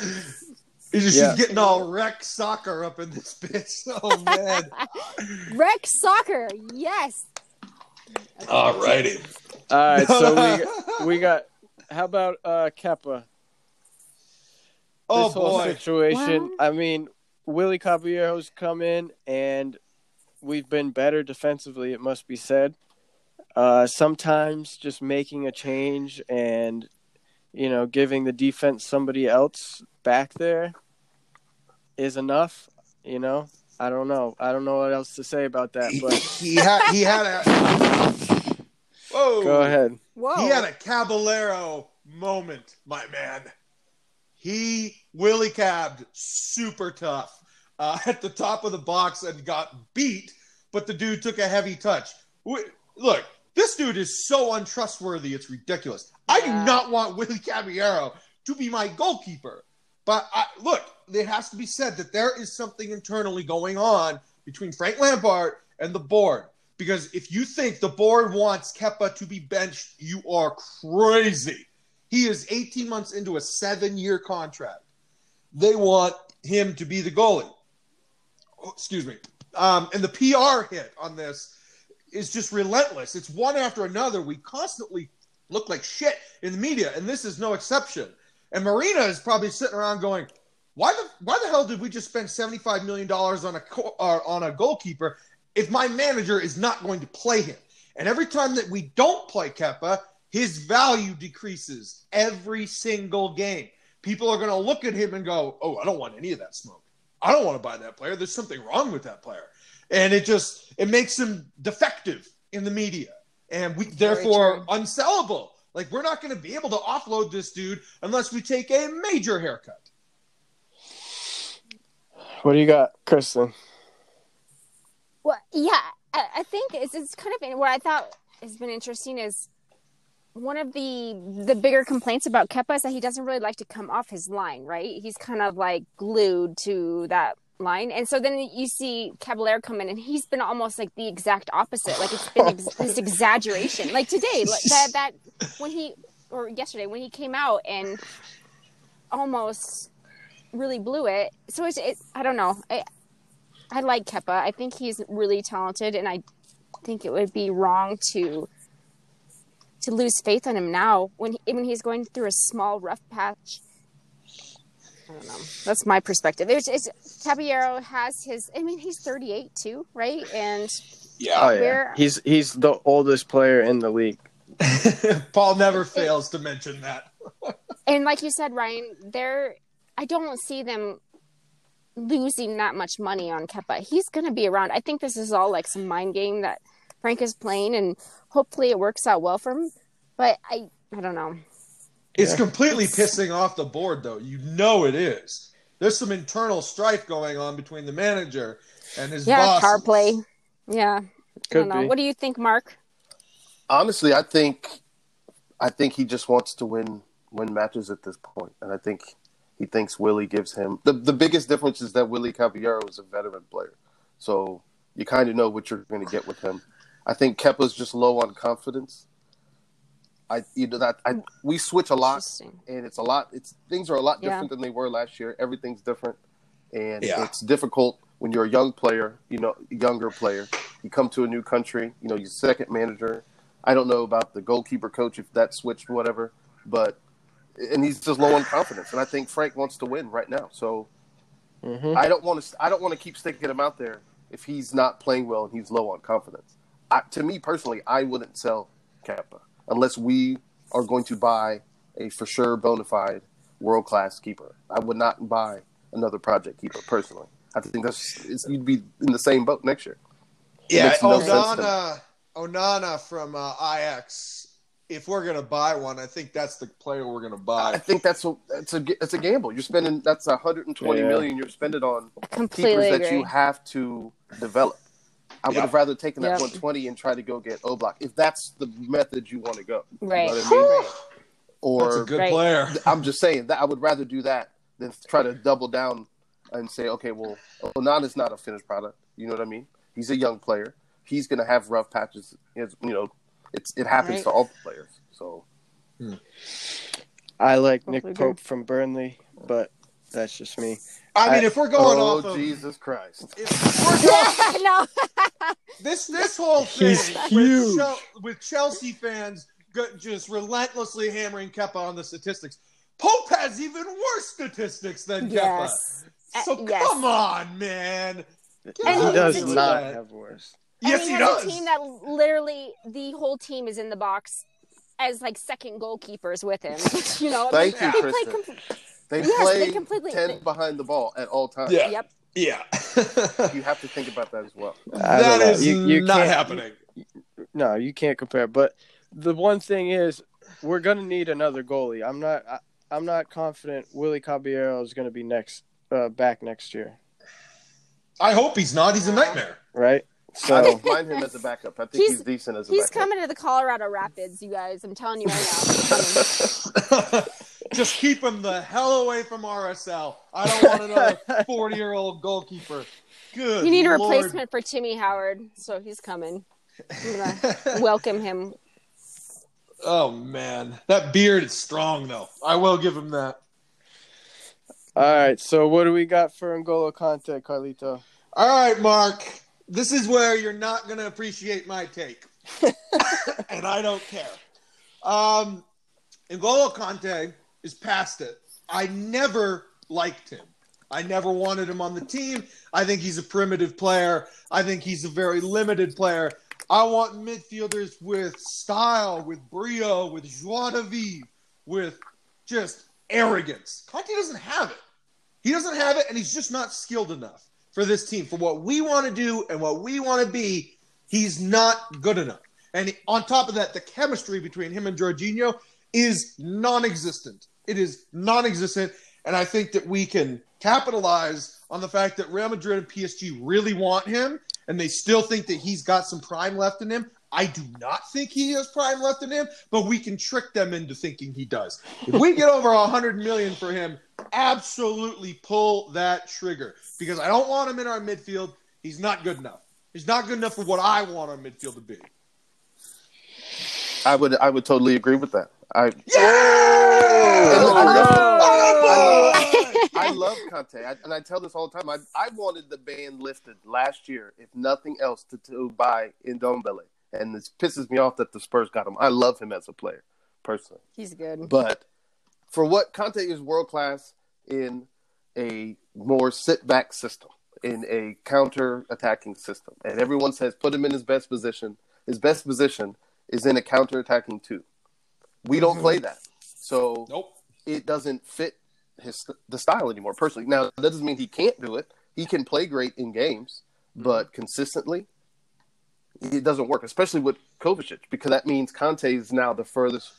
He's just Yeah. getting all wreck soccer up in this bitch. *laughs* Oh man. rec soccer. Yes. All righty, All right, so we we got. How about uh Kepa? Oh this whole boy. situation. Well- I mean, Willie Caballero's come in, and we've been better defensively. It must be said. Uh, sometimes just making a change and you know giving the defense somebody else back there is enough. You know, I don't know. I don't know what else to say about that. He, But he had he had a *laughs* Whoa. go ahead. Whoa. He had a Caballero moment, my man. He Willie cabbed super tough uh, *laughs* at the top of the box and got beat, but the dude took a heavy touch. Wi- Look, this dude is so untrustworthy, it's ridiculous. I do not want Willie Caballero to be my goalkeeper. But I, look, it has to be said that there is something internally going on between Frank Lampard and the board. Because if you think the board wants Kepa to be benched, you are crazy. He is 18 months into a seven year contract. They want him to be the goalie. Excuse me. Um, and the PR hit on this is just relentless. It's one after another. We constantly look like shit in the media, and this is no exception. And Marina is probably sitting around going, "Why the why the hell did we just spend seventy five million dollars on a co- uh, on a goalkeeper if my manager is not going to play him?" And every time that we don't play Kepa, his value decreases every single game. People are going to look at him and go, "Oh, I don't want any of that smoke. I don't want to buy that player. There's something wrong with that player." And it just it makes him defective in the media, and we therefore true. unsellable. Like we're not going to be able to offload this dude unless we take a major haircut. What do you got, Kristen? Well, yeah, I, I think it's, it's kind of what I thought has been interesting is one of the the bigger complaints about Kepa is that he doesn't really like to come off his line, right? He's kind of like glued to that line, and so then you see Caballero come in, and he's been almost like the exact opposite. Like it's been ex- this exaggeration. Like today, like *laughs* that that when he or yesterday when he came out and almost really blew it. So it's it, I don't know. I, I like Kepa. I think he's really talented, and I think it would be wrong to to lose faith in him now when he, when he's going through a small rough patch. I don't know. That's my perspective. It's, it's Caballero has his. I mean, he's 38 too, right? And Oh yeah, he's he's the oldest player in the league. *laughs* Paul never fails to mention that. *laughs* and like you said, Ryan, there. I don't see them losing that much money on Kepa. He's going to be around. I think this is all like some mind game that Frank is playing, and hopefully it works out well for him. But I, I don't know. It's Yeah. completely It's- pissing off the board, though. You know it is. There's some internal strife going on between the manager and his Yeah, boss. power play. Yeah. I Could don't know. be. What do you think, Mark? Honestly, I think I think he just wants to win win matches at this point, and I think he thinks Willie gives him the the biggest difference is that Willie Caballero is a veteran player, so you kind of know what you're going to get with him. I think Kepa's just low on confidence. I you know that I we switch a lot, and it's a lot. It's things are a lot Yeah. different than they were last year. Everything's different, and Yeah. it's difficult when you're a young player. You know, younger player. You come to a new country. You know, your second manager. I don't know about the goalkeeper coach if that switched whatever, but and he's just low on confidence. And I think Frank wants to win right now. So hmm I don't want to. I don't want to keep sticking him out there if he's not playing well and he's low on confidence. I, to me personally, I wouldn't sell Kepa unless we are going to buy a for sure bona fide world class keeper. I would not buy another project keeper personally. I think that's it's, you'd be in the same boat next year. Yeah, no Onana, Onana from uh, Ajax. If we're gonna buy one, I think that's the player we're gonna buy. I think that's a it's a it's a gamble. You're spending that's 120 Yeah. million you're spending on Completely keepers that you have to develop. I would Yeah. have rather taken that Yep. 120 and try to go get Oblak if that's the method you want to go. Right. You know what I mean? Or That's a good Right. player. *laughs* I'm just saying that I would rather do that than try to double down and say, okay, well, Onana's not a finished product. You know what I mean? He's a young player. He's going to have rough patches. It's, you know, it's it happens Right. to all players. So hmm. I like Totally Nick agree. Pope from Burnley, but that's just me. I mean, if we're going oh off of Jesus Christ! if we're *laughs* going, no. this this whole thing He's with, huge. Chel- with Chelsea fans just relentlessly hammering Kepa on the statistics. Pope has even worse statistics than yes. Kepa. So Uh, yes. come on, man. He And he does not team- have worse. Yes, and he, he, has does. a team that literally the whole team is in the box as like second goalkeepers with him. *laughs* You know, I mean, you, they play Kristen. com- They Yes, play they completely- ten they- behind the ball at all times. Yeah. Yep. yeah. You have to think about that as well. I *laughs* that don't You- you not can't- happening. No, you can't compare. But the one thing is, we're gonna need another goalie. I'm not. I, I'm not confident Willie Caballero is gonna be next, uh, back next year. I hope he's not. He's a nightmare. Right. So I So don't mind him as a backup. I think he's, He's- decent as a He's backup. coming to the Colorado Rapids, you guys. I'm telling you right now. *laughs* *laughs* He's coming. Just keep him the hell away from RSL. I don't want another *laughs* 40 year old goalkeeper. Good. You need a Lord. replacement for Timmy Howard, so he's coming. I'm welcome him. oh, man. That beard is strong, though. I will give him that. all right. So what do we got for N'Golo Kanté, Carlito? All right, Mark. This is where you're not going to appreciate my take. *laughs* and I don't care. Um, N'Golo Kanté is past it. I never liked him. I never wanted him on the team. I think he's a primitive player. I think he's a very limited player. I want midfielders with style, with brio, with joie de vivre, with just arrogance. Kanté doesn't have it. He doesn't have it, and he's just not skilled enough for this team. For what we want to do and what we want to be, he's not good enough. And on top of that, the chemistry between him and Jorginho is non existent. It is non existent. And I think that we can capitalize on the fact that Real Madrid and PSG really want him and they still think that he's got some prime left in him. I do not think he has prime left in him, but we can trick them into thinking he does. If we get over a hundred million for him, absolutely pull that trigger because I don't want him in our midfield. He's not good enough. He's not good enough for what I want our midfield to be. I would I would totally agree with that. I Oh, I love Kanté, I, and I tell this all the time. I, I wanted the ban lifted last year, if nothing else, to, to buy Ndombele, and this pisses me off that the Spurs got him. I love him as a player, personally, He's good. but for what Kanté is world class in a more sit back system, in a counter attacking system, and everyone says put him in his best position. His best position is in a counter attacking two. We don't play that, so nope. it doesn't fit his the style anymore. Personally, now that doesn't mean he can't do it. He can play great in games, but consistently, it doesn't work. Especially with Kovacic, because that means Kanté is now the furthest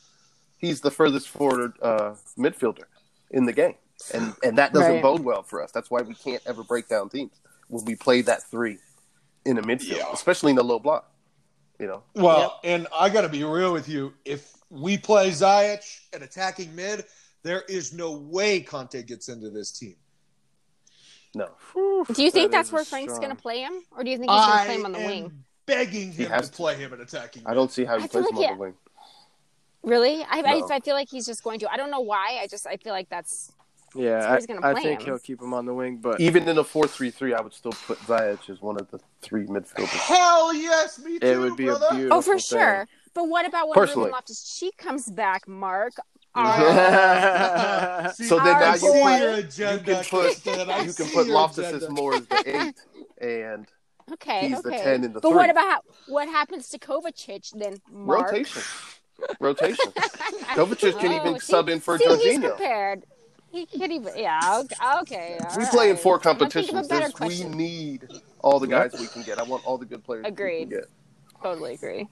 he's the furthest forward uh, midfielder in the game, and and that doesn't Right. bode well for us. That's why we can't ever break down teams when we play that three in a midfield, Yeah. especially in the low block. You know, Well, and I got to be real with you. If we play Ziyech at attacking mid, there is no way Kanté gets into this team. no, Do you think That that's where Frank's going to play him, or do you think he's going to play him on the am wing? begging He him has to to. play him at attacking mid. I don't see how he I plays like him on the wing. Really? I, No. I I feel like he's just going to. I don't know why. I just I feel like that's Yeah, So he's I, gonna I think him. he'll keep him on the wing, but Even in a four-three-three, I would still put Ziyech as one of the three midfielders. Hell yes, me too, it would be brother. a beautiful oh for thing. sure. But what about when Personally. Ruben Loftus Cheek comes back, Mark? *laughs* Our- *laughs* See, So then now you put- your You can put *laughs* you can put Loftus agenda. as more as the eight, and okay, He's the 10 and the but three. what about how, what happens to Kovacic then, Mark? rotation. Rotation. Kovacic can even Oh, see- sub in for see, He's Jorginho. prepared. He can even. Yeah. Okay. okay all We play in four I'm gonna think competitions. of a better There's- we need all the guys we can get. I want all the good players Agreed. We. Totally agree.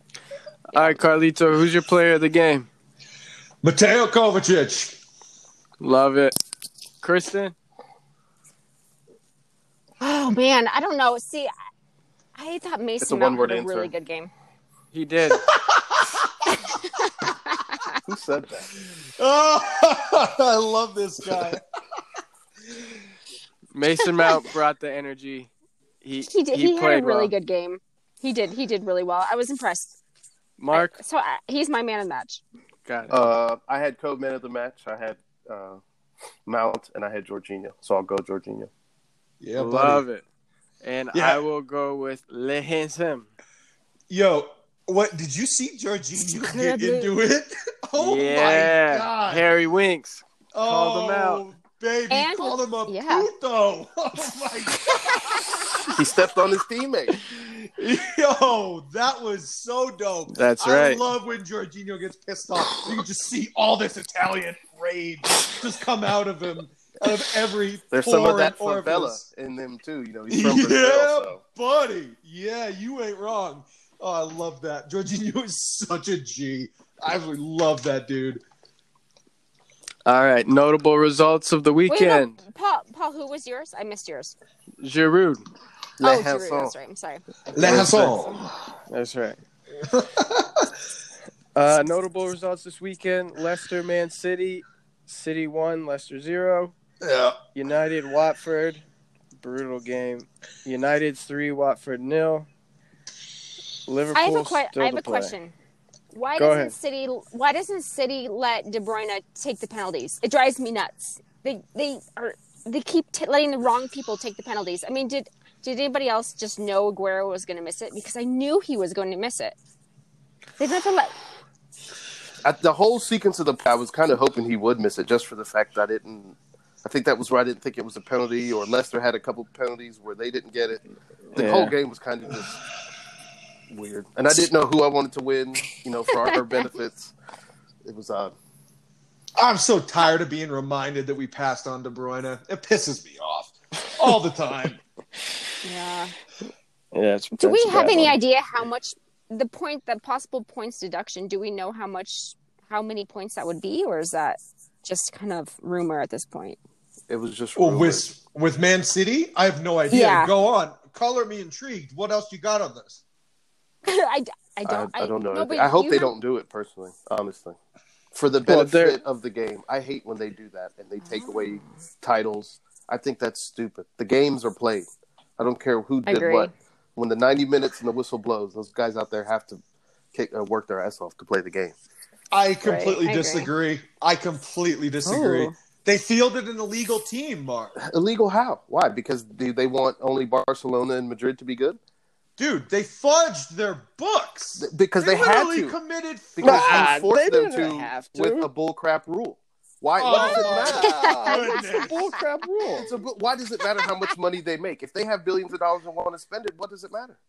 All right, Carlito, who's your player of the game? Mateo Kovacic. Love it. Kristen? Oh man, I don't know. See, I, I thought a Mason Mount one-word had a answer. really good game. He did. *laughs* *laughs* Who said that? *laughs* Oh, I love this guy. Mason Mount brought the energy. He He did. He, had a really well. good game. He did. He did really well. I was impressed. Mark, So I, he's my man in the match. got it. Uh, I had Cove man of the match. I had uh, Mount, and I had Jorginho. So I'll go Jorginho. Yeah, buddy. Love it. And Yeah. I will go with Le Handsome. Yo, what did you see Jorginho get Incredible. into it? *laughs* Oh yeah. my god! Harry Winks. oh, called him out. baby, And- called him a yeah. puto. *laughs* Oh my *laughs* *laughs* He stepped on his teammate. Yo, that was so dope. That's I right. I love when Jorginho gets pissed off. You can just see all this Italian rage just come out of him, out of every There's some of that and orifice. favela in them too. You know, he's from yeah, Brazil. So. buddy. Yeah, you ain't wrong. Oh, I love that. Jorginho is such a G. I really love that dude. All right. Notable results of the Wait, no, weekend. Paul. Paul, who was yours? I missed yours. Giroud. Le oh, Giroud, Hanson. that's right. I'm sorry. That's right. *laughs* uh, notable results this weekend: Leicester, Man City. City one, Leicester zero. Yeah. United, Watford. Brutal game. United three, Watford nil. Liverpool. I have a que- still I have to a play. question. Why Go doesn't ahead. City? Why doesn't City let De Bruyne take the penalties? It drives me nuts. They they are they keep t- letting the wrong people take the penalties. I mean, did did anybody else just know Aguero was going to miss it? Because I knew he was going to miss it. They've never let. At the whole sequence of the, I was kind of hoping he would miss it, just for the fact that I didn't. I think that was where I didn't think it was a penalty, or Leicester had a couple penalties where they didn't get it. The Yeah. whole game was kind of just weird, and I didn't know who I wanted to win. You know, for our benefits, it was uh, odd. I'm so tired of being reminded that we passed on De Bruyne. It pisses me off all the time. Yeah. Yeah, it's, Do we have bad any one. idea how much the point, the possible points deduction? Do we know how much, how many points that would be, or is that just kind of rumor at this point? It was just oh, Well, with with Man City, I have no idea. Yeah. Go on, color me intrigued. What else you got on this? *laughs* I, I I, don't. I don't know. no, I hope they have- don't do it personally, honestly. For the Well, benefit of the game. I hate when they do that and they take away oh. titles. I think that's stupid. The games are played. I don't care who did what. When the 90 minutes and the whistle blows, those guys out there have to kick, uh, work their ass off to play the game. I completely I agree. disagree. I completely disagree. Oh. They fielded an illegal team, Mark. Illegal how? Why? Because do they want only Barcelona and Madrid to be good? Dude, they fudged their books. Because they, had literally to. committed Because Nah, you forced they them to, have to. with a bullcrap rule. Why? Oh, what does it oh. matter? my It's a bullcrap rule. It's a, why does it matter how much money they make? If they have billions of dollars and want to spend it, what does it matter?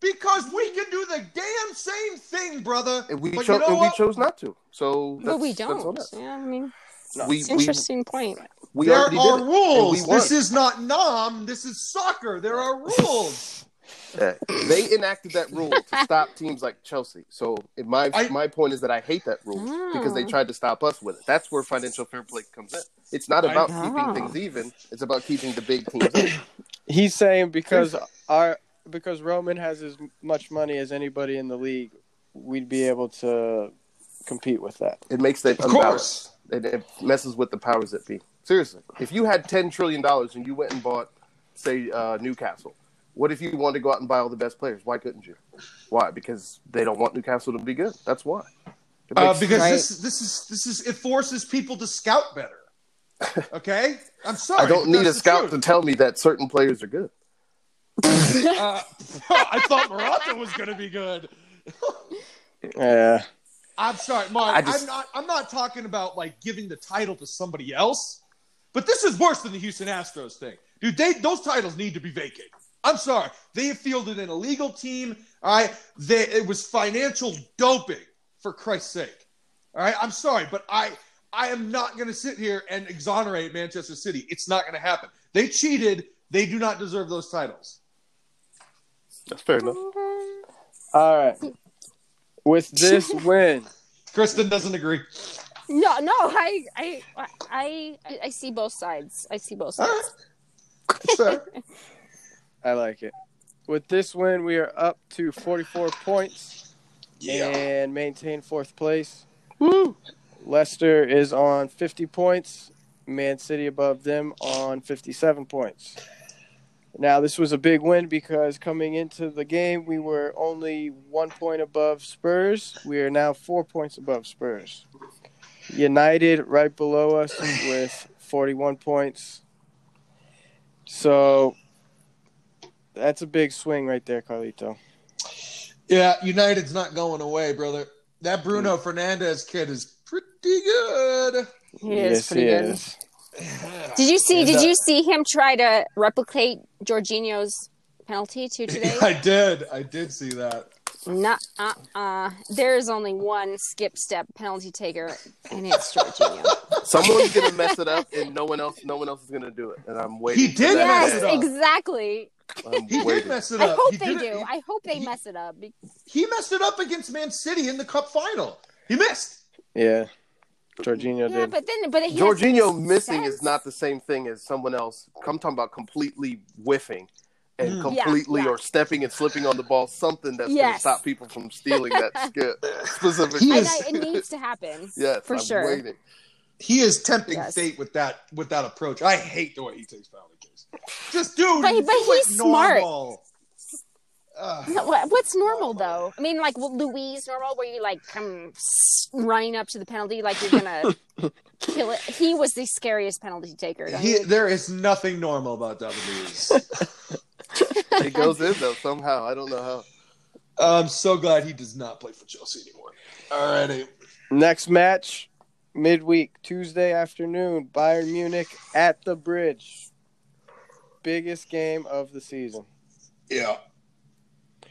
Because we can do the damn same thing, brother. And we But you know and we chose not to. So that's, But we don't. on. Yeah, I mean, No. We, it's we, interesting point. we there are rules. and we won. This is not nom. This is soccer. There are *laughs* rules. Yeah. They enacted that rule to stop teams like Chelsea. So in my I- my point is that I hate that rule because they Oh. tried to stop us with it. That's where financial fair play comes in. It's not I- about Oh. keeping things even. It's about keeping the big teams in. *clears throat* He's saying because our because Roman has as much money as anybody in the league, we'd be able to compete with that. It makes that Of unbalanced. course. It, it messes with the powers that be. Seriously, if you had ten trillion dollars and you went and bought, say, uh, Newcastle, what if you wanted to go out and buy all the best players? Why couldn't you? Why? Because they don't want Newcastle to be good. That's why. It Uh, because Right. this this is this is it forces people to scout better. *laughs* Okay, I'm sorry. I don't need a that's the scout to tell me that certain players are good. Uh, *laughs* I thought Morata was going to be good. *laughs* Yeah. I'm sorry, Mark. I just- I'm not. I'm not talking about like giving the title to somebody else. But this is worse than the Houston Astros thing, dude. They those titles need to be vacated. I'm sorry. They have fielded an illegal team. All right. They, it was financial doping, for Christ's sake. All right. I'm sorry, but I I am not going to sit here and exonerate Manchester City. It's not going to happen. They cheated. They do not deserve those titles. That's fair enough. All right. With this *laughs* win, Kristen doesn't agree. No, no, I, I, I, I, I see both sides. I see both All sides. right. *laughs* It's fair. I like it. With this win, we are up to 44 points and maintain fourth place. Woo! Leicester is on 50 points. Man City above them on 57 points. Now, this was a big win because coming into the game, we were only one point above Spurs. We are now four points above Spurs. United right below us with 41 points. So that's a big swing right there, Carlito. Yeah, United's not going away, brother. That Bruno Fernandes kid is pretty good. He is yes, pretty he good. is. Did you see? And, Did you see him try to replicate Jorginho's penalty to *laughs* today? I did. I did see that. Nah, uh, uh. There is only one skip step penalty taker, and it's Jorginho. *laughs* Someone's gonna mess it up, and no one else, no one else is gonna do it. And I'm waiting. He for did that yes, it exactly. I'm He did mess it up. I hope He they do. it- I hope they he- mess it up. He messed it up against Man City in the Cup final. He missed. Yeah. Jorginho Yeah, did. but then, but he Jorginho missing success. is not the same thing as someone else. I'm talking about completely whiffing and Mm. Completely yeah. or stepping and slipping on the ball. Something that's going to stop people from stealing that *laughs* skip specifically. He I is- it needs to happen. *laughs* yes, for I'm sure. waiting. He is tempting Yes. fate with that with that approach. I hate the way he takes penalty kicks. Just dude, But- but he's smart. No, What's normal though? I mean, like Luiz normal, where you like come running up to the penalty like you're gonna *laughs* kill it. He was the scariest penalty taker. He, there is nothing normal about David Luiz. *laughs* It goes in though somehow. I don't know how. I'm so glad he does not play for Chelsea anymore. Alrighty. Next match, midweek, Tuesday afternoon, Bayern Munich at the bridge. Biggest game of the season. Yeah.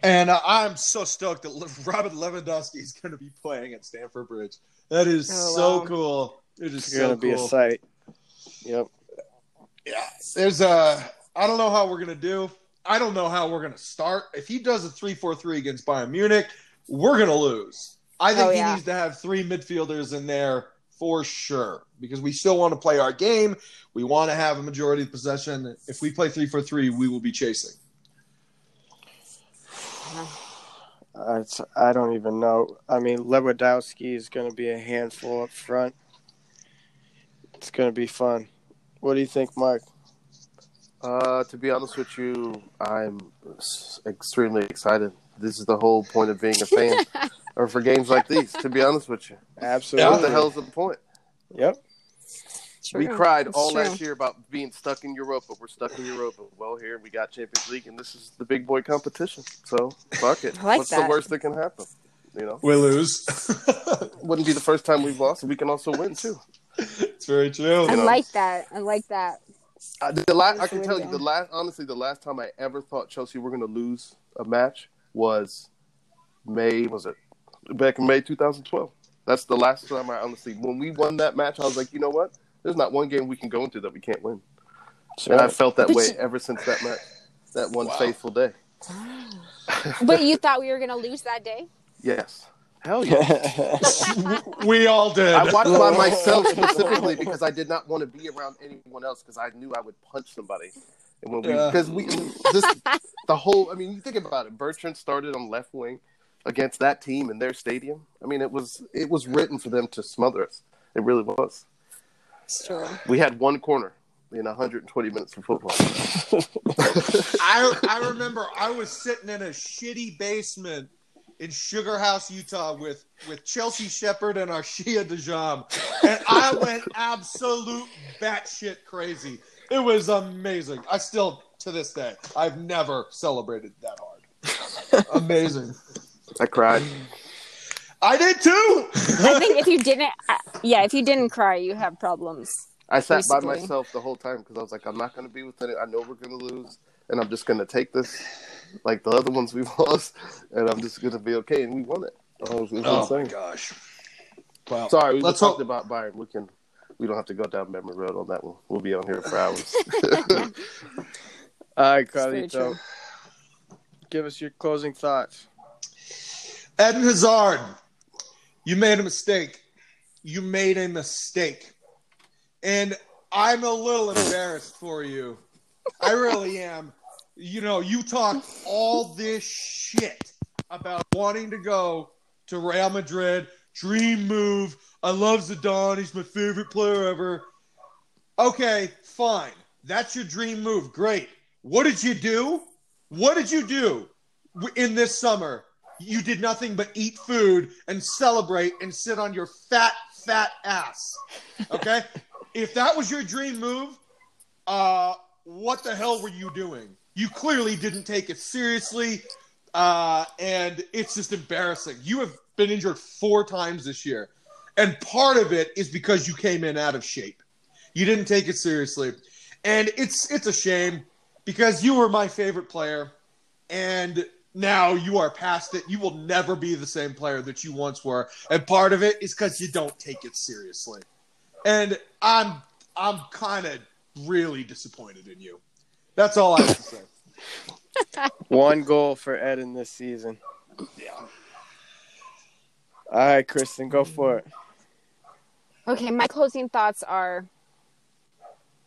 And uh, I'm so stoked that Le- Robert Lewandowski is going to be playing at Stamford Bridge. That is Oh, so wow. cool. It is so gonna be a sight. Yep. Yeah. There's a. I don't know how we're going to do. I don't know how we're going to start. If he does a 3 4 3 against Bayern Munich, we're going to lose. I think Oh, he needs to have three midfielders in there for sure because we still want to play our game. We want to have a majority of possession. If we play 3 4 3, we will be chasing. *sighs* It's, I don't even know. I mean, Lewandowski is going to be a handful up front. It's going to be fun. What do you think, Mark? Uh, to be honest with you, I'm extremely excited. This is the whole point of being a fan, *laughs* or for games like these. To be honest with you, Absolutely. what the hell's the point? Yep. We cried It's all true. last year about being stuck in Europa. We're stuck in Europa. Well, here we got Champions League, and this is the big boy competition. So fuck it. *laughs* Like What's that. the worst that can happen? You know, We lose. *laughs* wouldn't be the first time we've lost. We can also win too. it's very true. I you know. like that. I like that. Uh, the last, I can tell you the last. Honestly, the last time I ever thought Chelsea were going to lose a match was May. Was it back in May 2012? That's the last time I honestly. When we won that match, I was like, you know what? There's not one game we can go into that we can't win. That's And I felt that But way you- ever since that match, that one Wow. faithful day. *gasps* But you thought we were gonna lose that day? Yes. Hell *laughs* yeah. *laughs* We all did. I watched by *laughs* myself specifically because I did not want to be around anyone else because I knew I would punch somebody. And when we, Yeah. because we, this, the whole, I mean, you think about it. Bertrand started on left wing against that team in their stadium. I mean, it was it was written for them to smother us. It really was. It's true. We had one corner in 120 minutes of football. *laughs* I I remember I was sitting in a shitty basement in Sugar House, Utah, with with Chelsea Shepard and Arshia Dejam, and I went absolute batshit crazy. It was amazing. I still, to this day, I've never celebrated that hard. *laughs* Amazing. I cried. I did too. I think if you didn't, uh, yeah, if you didn't cry, you have problems. I sat by myself the whole time because I was like, I'm not going to be with it. I know we're going to lose, and I'm just going to take this like the other ones we've *laughs* lost, and I'm just going to be okay. And we won it. Oh, it was, it was Oh my gosh. Well, Sorry, we let's talked hope. about Bayern. We can. We don't have to go down memory road on that one. We'll be on here for hours. *laughs* *laughs* All right, very Carlito. Give us your closing thoughts. Eden Hazard, you made a mistake. You made a mistake. And I'm a little embarrassed for you. I really am. You know, you talk all this shit about wanting to go to Real Madrid, dream move. I love Zidane. He's my favorite player ever. Okay, fine. That's your dream move. Great. What did you do? What did you do in this summer? You did nothing but eat food and celebrate and sit on your fat, fat ass. Okay? if that was your dream move, uh, what the hell were you doing? You clearly didn't take it seriously, uh, and it's just embarrassing. You have been injured four times this year, and part of it is because you came in out of shape. You didn't take it seriously, and it's it's a shame because you were my favorite player, and now you are past it. You will never be the same player that you once were, and part of it is because you don't take it seriously. And I'm I'm kind of really disappointed in you. That's all I have to say. *laughs* One goal for Eden this season. Yeah. All right, Kristen, go for it. Okay, my closing thoughts are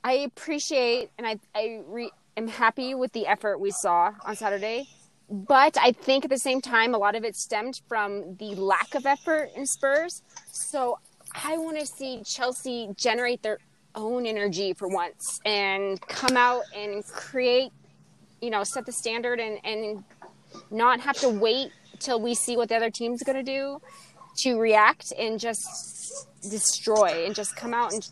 I appreciate and I, I re, am happy with the effort we saw on Saturday. But I think at the same time, a lot of it stemmed from the lack of effort in Spurs. So I want to see Chelsea generate their own energy for once and come out and create, you know, set the standard and, and not have to wait till we see what the other team's going to do to react and just destroy and just come out and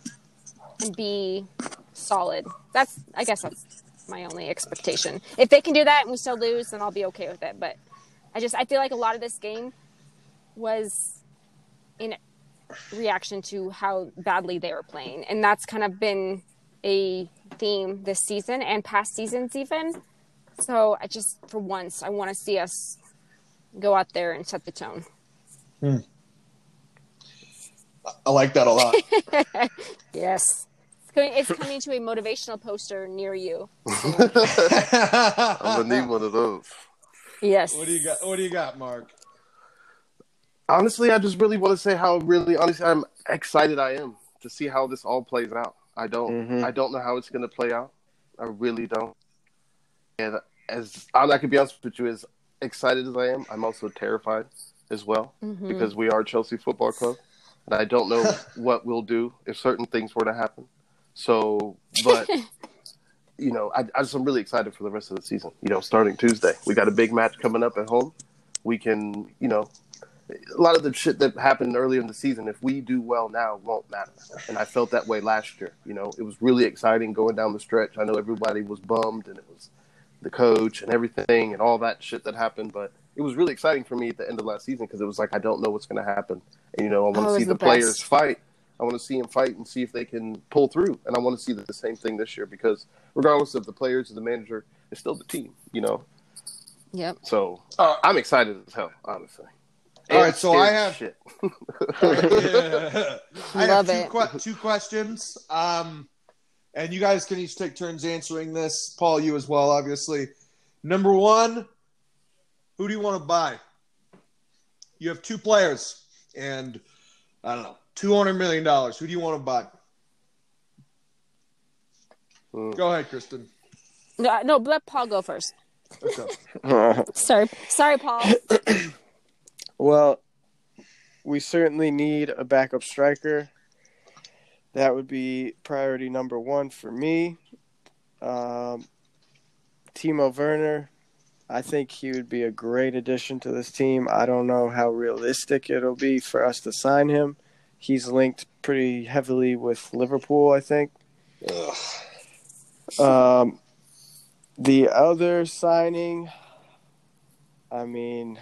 and be solid. That's I guess that's my only expectation. If they can do that and we still lose, then I'll be okay with it. But I just I feel like a lot of this game was in reaction to how badly they were playing, and that's kind of been a theme this season and past seasons even. So I just for once I want to see us go out there and set the tone. Hmm. I like that a lot. *laughs* Yes. It's coming, it's *laughs* coming to a motivational poster near you. *laughs* I'm gonna need one of those. Yes. what do you got? What do you got, Mark? Honestly, I just really want to say how really honestly I'm excited I am to see how this all plays out. I don't Mhm. I don't know how it's gonna play out. I really don't. And as I can be honest with you, as excited as I am, I'm also terrified as well Mhm. because we are Chelsea Football Club, and I don't know *laughs* what we'll do if certain things were to happen. So, but *laughs* you know, I, I just I'm really excited for the rest of the season. You know, starting Tuesday, we got a big match coming up at home. We can, you know, a lot of the shit that happened earlier in the season, if we do well now, won't matter. And I felt that way last year. You know, it was really exciting going down the stretch. I know everybody was bummed, and it was the coach and everything and all that shit that happened, but it was really exciting for me at the end of last season because it was like I don't know what's going to happen, and you know I want Oh, to was see the the players fight. I want to see them fight and see if they can pull through, and I want to see the same thing this year because regardless of the players or the manager, it's still the team, you know. Yep. So Uh, I'm excited as hell, honestly. All right, And so I have- shit. Yeah. *laughs* *laughs* I Love have two, it. que- two questions. Um, and you guys can each take turns answering this. Paul, you as well, obviously. Number one, Who do you want to buy? You have two players and I don't know, two hundred million dollars. Who do you want to buy? Hmm. Go ahead, Kristen. No, no, let Paul go first. Okay. *laughs* Sorry, sorry, Paul. *clears throat* well, we certainly need a backup striker. That would be priority number one for me. Um, Timo Werner, I think he would be a great addition to this team. I don't know how realistic it'll be for us to sign him. He's linked pretty heavily with Liverpool, I think. Um, the other signing, I mean,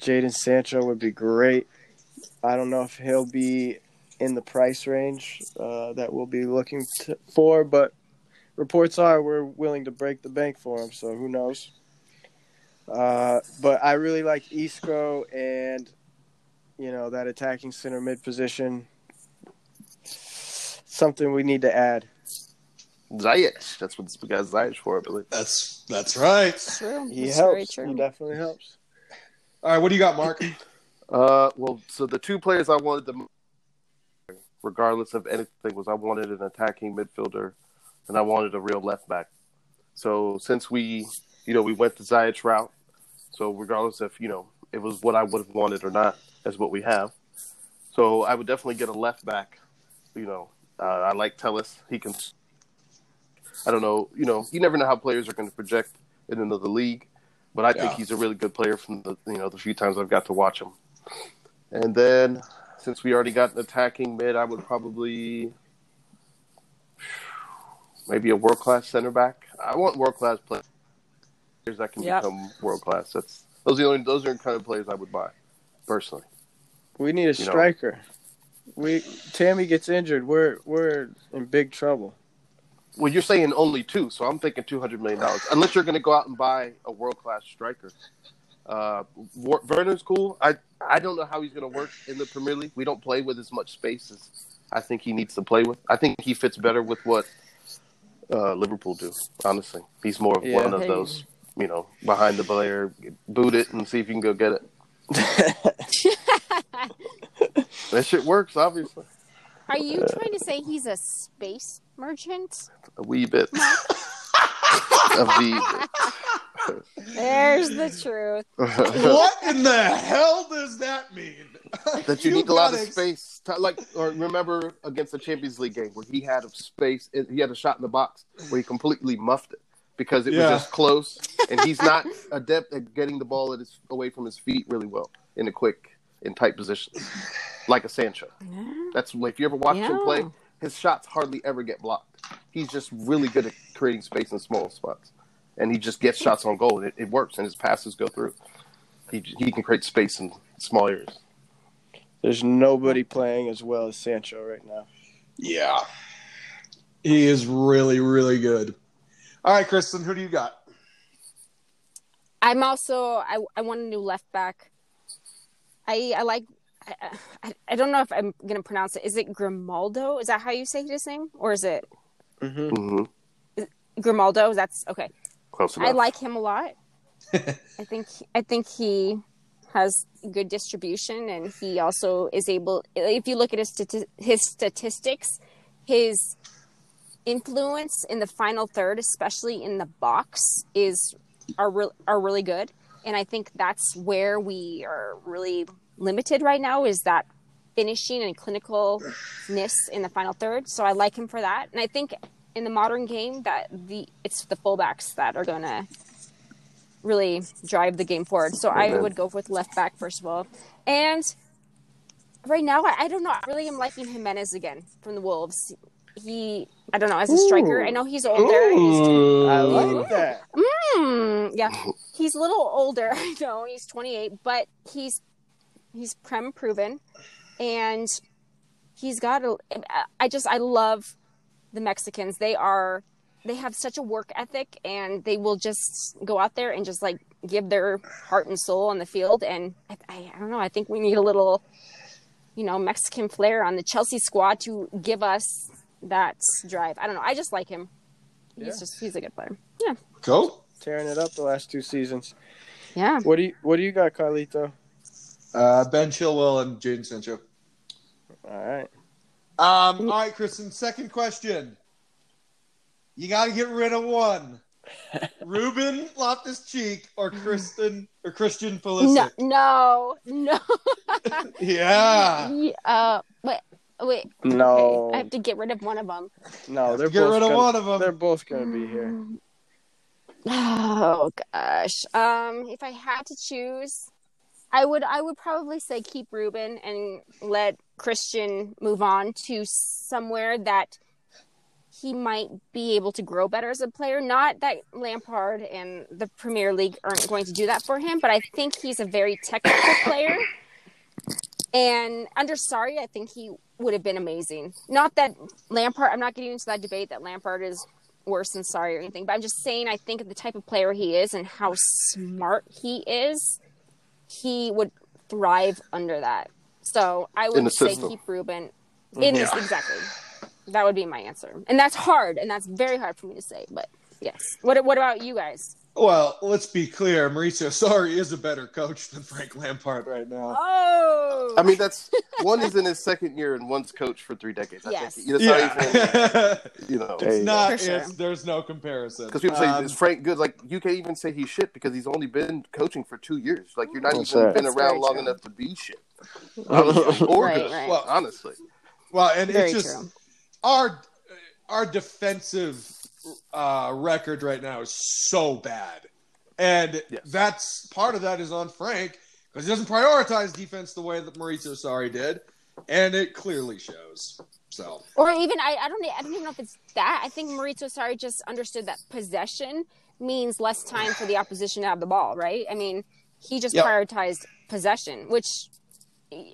Jadon Sancho would be great. I don't know if he'll be in the price range uh, that we'll be looking to, for, but reports are we're willing to break the bank for him, so who knows. Uh, but I really like Isco and, you know, that attacking center mid position. Something we need to add. Ziyech. That's what we got Ziyech for, I believe. That's that's right. True. He That's helps. true. He definitely helps. All right, what do you got, Mark? *clears throat* Uh, well, so the two players I wanted to, regardless of anything, was I wanted an attacking midfielder, and I wanted a real left back. So since we, you know, we went the Ziyech route, so regardless if you know it was what I would have wanted or not, that's what we have. So I would definitely get a left back. You know, uh, I like Telles. He can. I don't know. You know, you never know how players are going to project in another league, but I think he's a really good player from the you know the few times I've got to watch him. And then, since we already got an attacking mid, I would probably maybe a world class center back. I want world class players that can Yep. become world class. That's those are the only those are the kind of players I would buy personally. We need a You know. striker. We Tammy gets injured. We're we're in big trouble. Well, you're saying only two, so I'm thinking two hundred million dollars. Unless you're going to go out and buy a world class striker. Uh, Werner's cool. I I don't know how he's going to work in the Premier League. We don't play with as much space as I think he needs to play with. I think he fits better with what uh, Liverpool do. Honestly, he's more of Yeah. one of those, you know, behind the player, boot it and see if you can go get it. *laughs* That shit works, obviously, Are you trying to say he's a space merchant? a wee bit. *laughs* a wee There's the truth. what in the hell does that mean? that you, *laughs* need a lot of space. To, like, or remember against the Champions League game where he had a space, he had a shot in the box where he completely muffed it because it Yeah. was just close, and he's not *laughs* adept at getting the ball at his, away from his feet really well in a quick, in tight positions, like a Sancho. That's like if you ever watch him play, his shots hardly ever get blocked. He's just really good at creating space in small spots, and he just gets shots on goal, and it, it works, and his passes go through. He he can create space in small areas. There's nobody playing as well as Sancho right now. Yeah. He is really, really good. All right, Kristen, who do you got? I'm also I I want a new left back. I I like I, I, I don't know if I'm gonna pronounce it. Is it Grimaldo? Is that how you say his name, or is it hmm hmm Grimaldo? That's okay. Close enough. I like him a lot. *laughs* I think I think he has good distribution, and he also is able. If you look at his stati- his statistics, his influence in the final third, especially in the box, is are re- are really good. And I think that's where we are really limited right now. Is that finishing and clinicalness in the final third. So I like him for that, and I think in the modern game that the it's the fullbacks that are gonna really drive the game forward. So I would go with left back first of all. And right now I, I don't know. I really am liking Jimenez again from the Wolves. He I don't know, as a striker, Ooh. I know he's older. and he's- I like that. Hmm, yeah, he's a little older. *laughs* I know he's 28, but he's he's prem proven, and he's got a. I just I love the Mexicans. They are they have such a work ethic, and they will just go out there and just like give their heart and soul on the field. And I, I, I don't know. I think we need a little, you know, Mexican flair on the Chelsea squad to give us that drive. I don't know. I just like him. He's Yeah. just he's a good player. Yeah. Cool. Tearing it up the last two seasons. Yeah. What do you What do you got, Carlito? Uh, ben Chilwell and Jadon Sancho. All right. Um, all right, Kristen. Second question. You got to get rid of one. *laughs* Ruben Loftus Cheek or Kristen or Christian No, Pulisic. no, no. *laughs* *laughs* Yeah. Yeah, uh, wait, wait. No. Okay, I have to get rid of one of them. No, they're Get both rid of gonna, one of them. They're both gonna be here. *sighs* Oh gosh. Um, if I had to choose, I would I would probably say keep Ruben and let Christian move on to somewhere that he might be able to grow better as a player. Not that Lampard and the Premier League aren't going to do that for him, but I think he's a very technical player. And under Sarri, I think he would have been amazing. Not that Lampard, I'm not getting into that debate that Lampard is worse than Sarri or anything, but I'm just saying I think of the type of player he is and how smart he is, he would thrive under that. So I would say system. keep Ruben in this exactly. That would be my answer, and that's hard, and that's very hard for me to say. But yes, what what about you guys? Well, let's be clear. Maurizio Sarri is a better coach than Frank Lampard right now. Oh, I mean, that's one is in his second year and one's coached for three decades. I Yes. think. That's how he's in, Yeah. *laughs* you know. There it's not. For sure. It's, there's no comparison. Because people say Um, is Frank good? Like you can't even say he's shit because he's only been coaching for two years. Like you're not even right. been That's around very long true. enough to be shit. Honestly, *laughs* or Right, good. right. Well, honestly, well, and very it's just true. our our defensive uh, record right now is so bad, and Yes. that's part of that is on Frank because he doesn't prioritize defense the way that Maurizio Sarri did, and it clearly shows. So Or even I, I don't I don't even know if it's that. I think Maurizio Sarri just understood that possession means less time for the opposition to have the ball, right? I mean, he just Yep. prioritized possession, which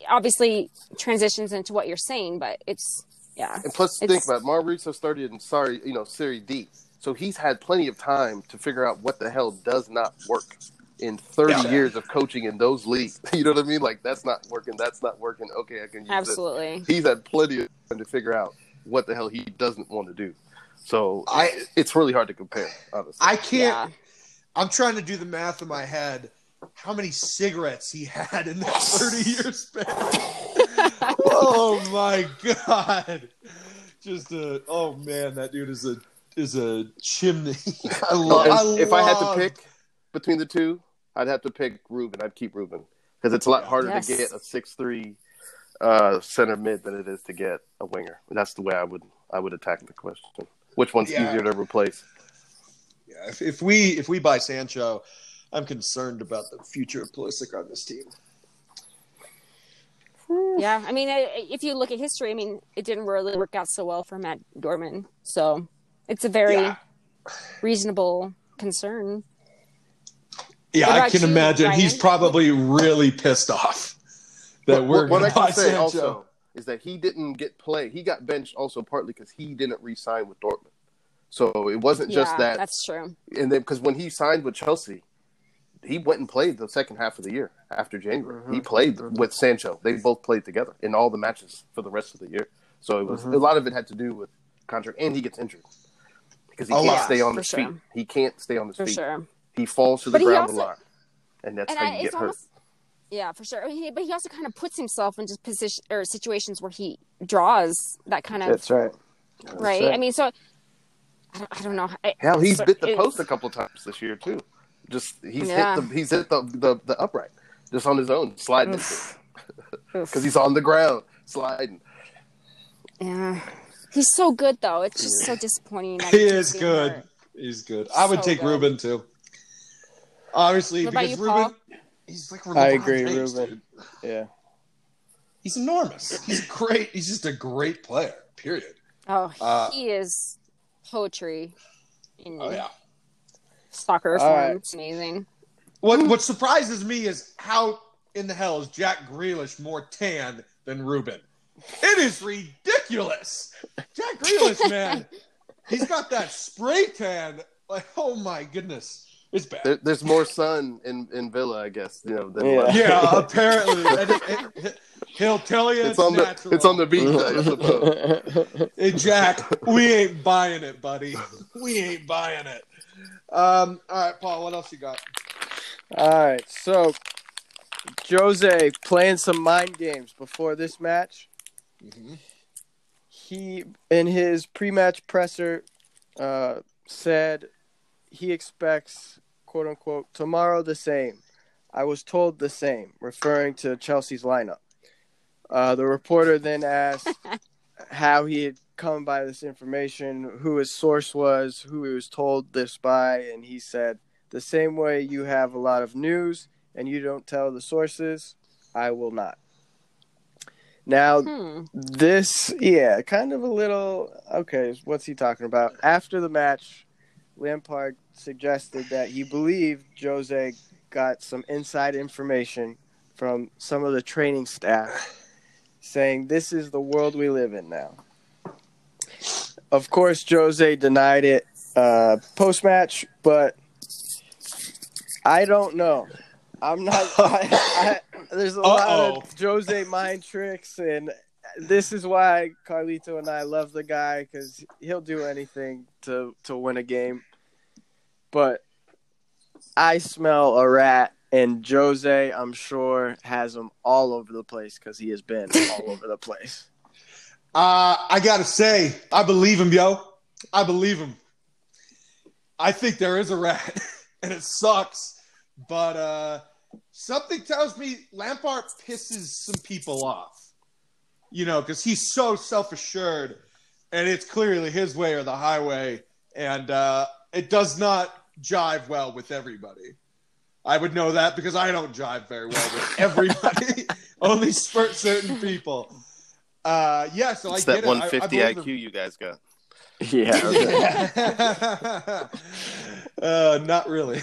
obviously transitions into what you're saying, but it's yeah. and plus It's- think about it, Maurizio started in sorry, you know, Serie D, so he's had plenty of time to figure out what the hell does not work in 30 Yeah. years of coaching in those leagues. *laughs* You know what I mean? Like that's not working. That's not working. Okay, I can use this. Absolutely. he's had plenty of time to figure out what the hell he doesn't want to do. So I- it's really hard to compare, honestly. I can't. Yeah. I'm trying to do the math in my head. How many cigarettes he had in that *laughs* 30 year span? Oh *laughs* my god! Just a oh man, that dude is a is a chimney. *laughs* I love. And if I had to pick between the two, I'd have to pick Ruben. I'd keep Ruben because it's a lot harder Yes. to get a six three uh, center mid than it is to get a winger. That's the way I would I would attack the question. Which one's Yeah. easier to replace? Yeah, if, if we if we buy Sancho, I'm concerned about the future of Pulisic on this team. Yeah, I mean, if you look at history, I mean, it didn't really work out so well for Matt Dorman. So it's a very Yeah. reasonable concern. Yeah, I can you, imagine Ryan? he's probably really pissed off that What- we're what, going I can say Sancho. also is that he didn't get play. He got benched also partly because he didn't re-sign with Dortmund. So it wasn't just that that's true. and then because when he signed with Chelsea, he went and played the second half of the year after January. He mm-hmm. played mm-hmm. with Sancho. They both played together in all the matches for the rest of the year. So it was mm-hmm. a lot of it had to do with contract, and he gets injured because he A can't lot, stay on for his sure. feet. He can't stay on his For feet. sure. He falls to the But ground also- a lot, and that's and how I, you get hurt. almost yeah for sure he- but he also kind of puts himself into position or situations where he draws that kind of That's right. right? right. i mean so i don't, I don't know I- Hell, he's so bit the post a couple times this year too. Just he's Yeah. hit the he's hit the, the the upright just on his own sliding because *laughs* he's on the ground sliding. yeah he's so good though it's just so disappointing that He is good. hurt. He's good. I would So take good. Ruben too. Obviously, What because you, Ruben, Paul? he's like I agree, James, Ruben. dude. Yeah. He's enormous. He's great. He's just a great player. Period. oh Uh, he is poetry in Oh yeah. Soccer form right. it's amazing What What surprises me is how in the hell is Jack Grealish more tan than Ruben? It is ridiculous. Jack Grealish, man, *laughs* he's got that spray tan. Like, oh my goodness, it's bad. There, there's more sun in, in Villa, I guess. You know, than Yeah. left. Yeah, *laughs* apparently, it- it- he'll tell you it's, it's on the it's on the beach. I suppose. Hey, Jack, we ain't buying it, buddy. We ain't buying it. Um, all right, Paul, what else you got? All right, so Jose playing some mind games before this match. Mm-hmm. He, in his pre-match presser, uh, said he expects "quote unquote" tomorrow the same. I was told the same, referring to Chelsea's lineup. Uh, the reporter then asked *laughs* how he had come by this information, who his source was, who he was told this by, and he said, "The same way you have a lot of news and you don't tell the sources, I will not." Now, Hmm. this, yeah, kind of a little. Okay, what's he talking about? After the match, Lampard suggested that he believed Jose got some inside information from some of the training staff, saying this is the world we live in now. Of course, Jose denied it uh, post match, but I don't know. I'm not. *laughs* I, I, there's a lot Uh-oh. of Jose mind tricks, and this is why Carlito and I love the guy because he'll do anything to to win a game. But I smell a rat, and Jose, I'm sure, has him all over the place because he has been all over the place. *laughs* Uh, I gotta say, I believe him, yo. I believe him. I think there is a rat, *laughs* and it sucks. But uh, something tells me Lampard pisses some people off. You know, because he's so self assured, and it's clearly his way or the highway, and uh, it does not jive well with everybody. I would know that because I don't jive very well with *laughs* everybody, *laughs* only spurt certain people. Uh, yeah, so It's I that get it. I- I 150 IQ him. you guys got. Yeah. *laughs* uh, not really.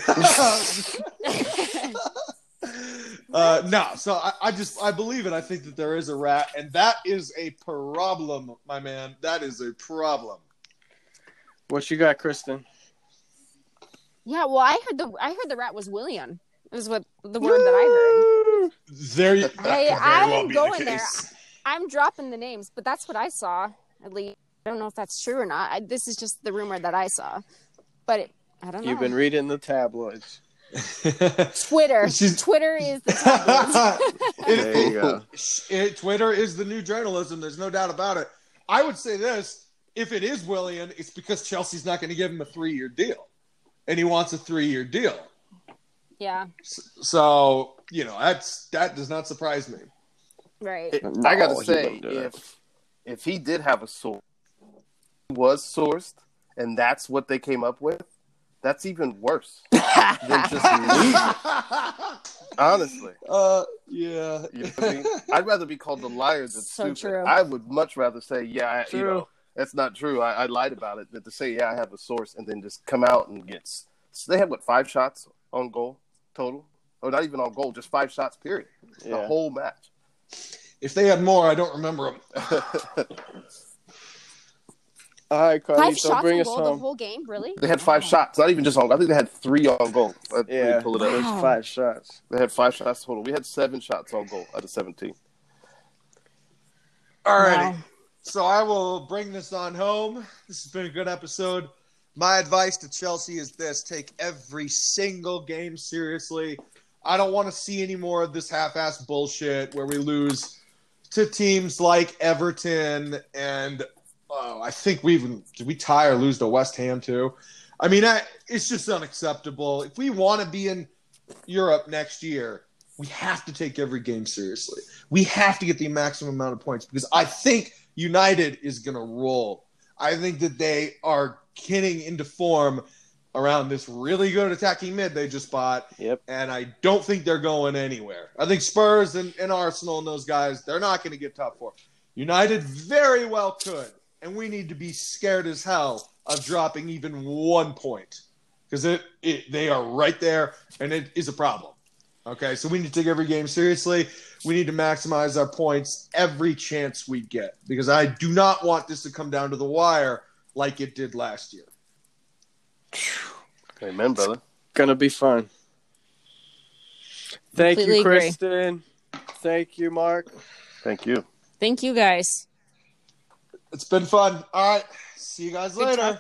Uh, no, so I, I just I believe it. I think that there is a rat, and that is a problem, my man. That is a problem. what you got, Kristen? Yeah, well, I heard the I heard the rat was Willian. Is what the word that I heard. There, you, that could very I'm be going the there. I'm dropping the names, but that's what I saw. At least I don't know if that's true or not. I, this is just the rumor that I saw, but it, I don't know. You've been reading the tabloids. Twitter. She's- Twitter is the. It- *laughs* There you go. it- Twitter is the new journalism. There's no doubt about it. I would say this: if it is Willian, it's because Chelsea's not going to give him a three-year deal, and he wants a three-year deal. yeah, So you know that's that does not surprise me. right. It- No, I gotta he say, wouldn't if if he did have a source, was sourced, and that's what they came up with, that's even worse *laughs* than just me. Honestly, *laughs* uh, yeah. you know I mean? I'd rather be called a liar than So stupid. true. I would much rather say, yeah, I, you know, that's not true. I, I lied about it. Than to say, yeah, I have a source, and then just come out and get. So they had what five shots on goal total, or not even on goal, just five shots. Period. The whole match. If they had more, I don't remember them. *laughs* All right, Five Carlito, shots bring on us goal the whole game, really? They had five shots, not even just on. I think they had three on goal. Uh, let me Yeah, pull it up. there's five shots. They had five shots total. We had seven shots on goal out of seventeen. Alrighty. Wow. So I will bring this on home. This has been a good episode. My advice to Chelsea is this take every single game seriously. I don't want to see any more of this half ass bullshit where we lose to teams like Everton and oh, I think we even did we tie or lose to West Ham too. I mean, I, it's just unacceptable. If we want to be in Europe next year, we have to take every game seriously. We have to get the maximum amount of points because I think United is going to roll. I think that they are getting into form around this really good attacking mid they just bought, Yep. and I don't think they're going anywhere. I think Spurs and, and Arsenal and those guys, they're not going to get top four. United very well could, and we need to be scared as hell of dropping even one point because it, it they are right there, and it is a problem. Okay, so we need to take every game seriously. We need to maximize our points every chance we get because I do not want this to come down to the wire like it did last year. Amen, brother. Gonna be fun. Thank Completely you, agree. Kristen. Thank you, Marc. Thank you. Thank you guys. It's been fun. All right, see you guys later.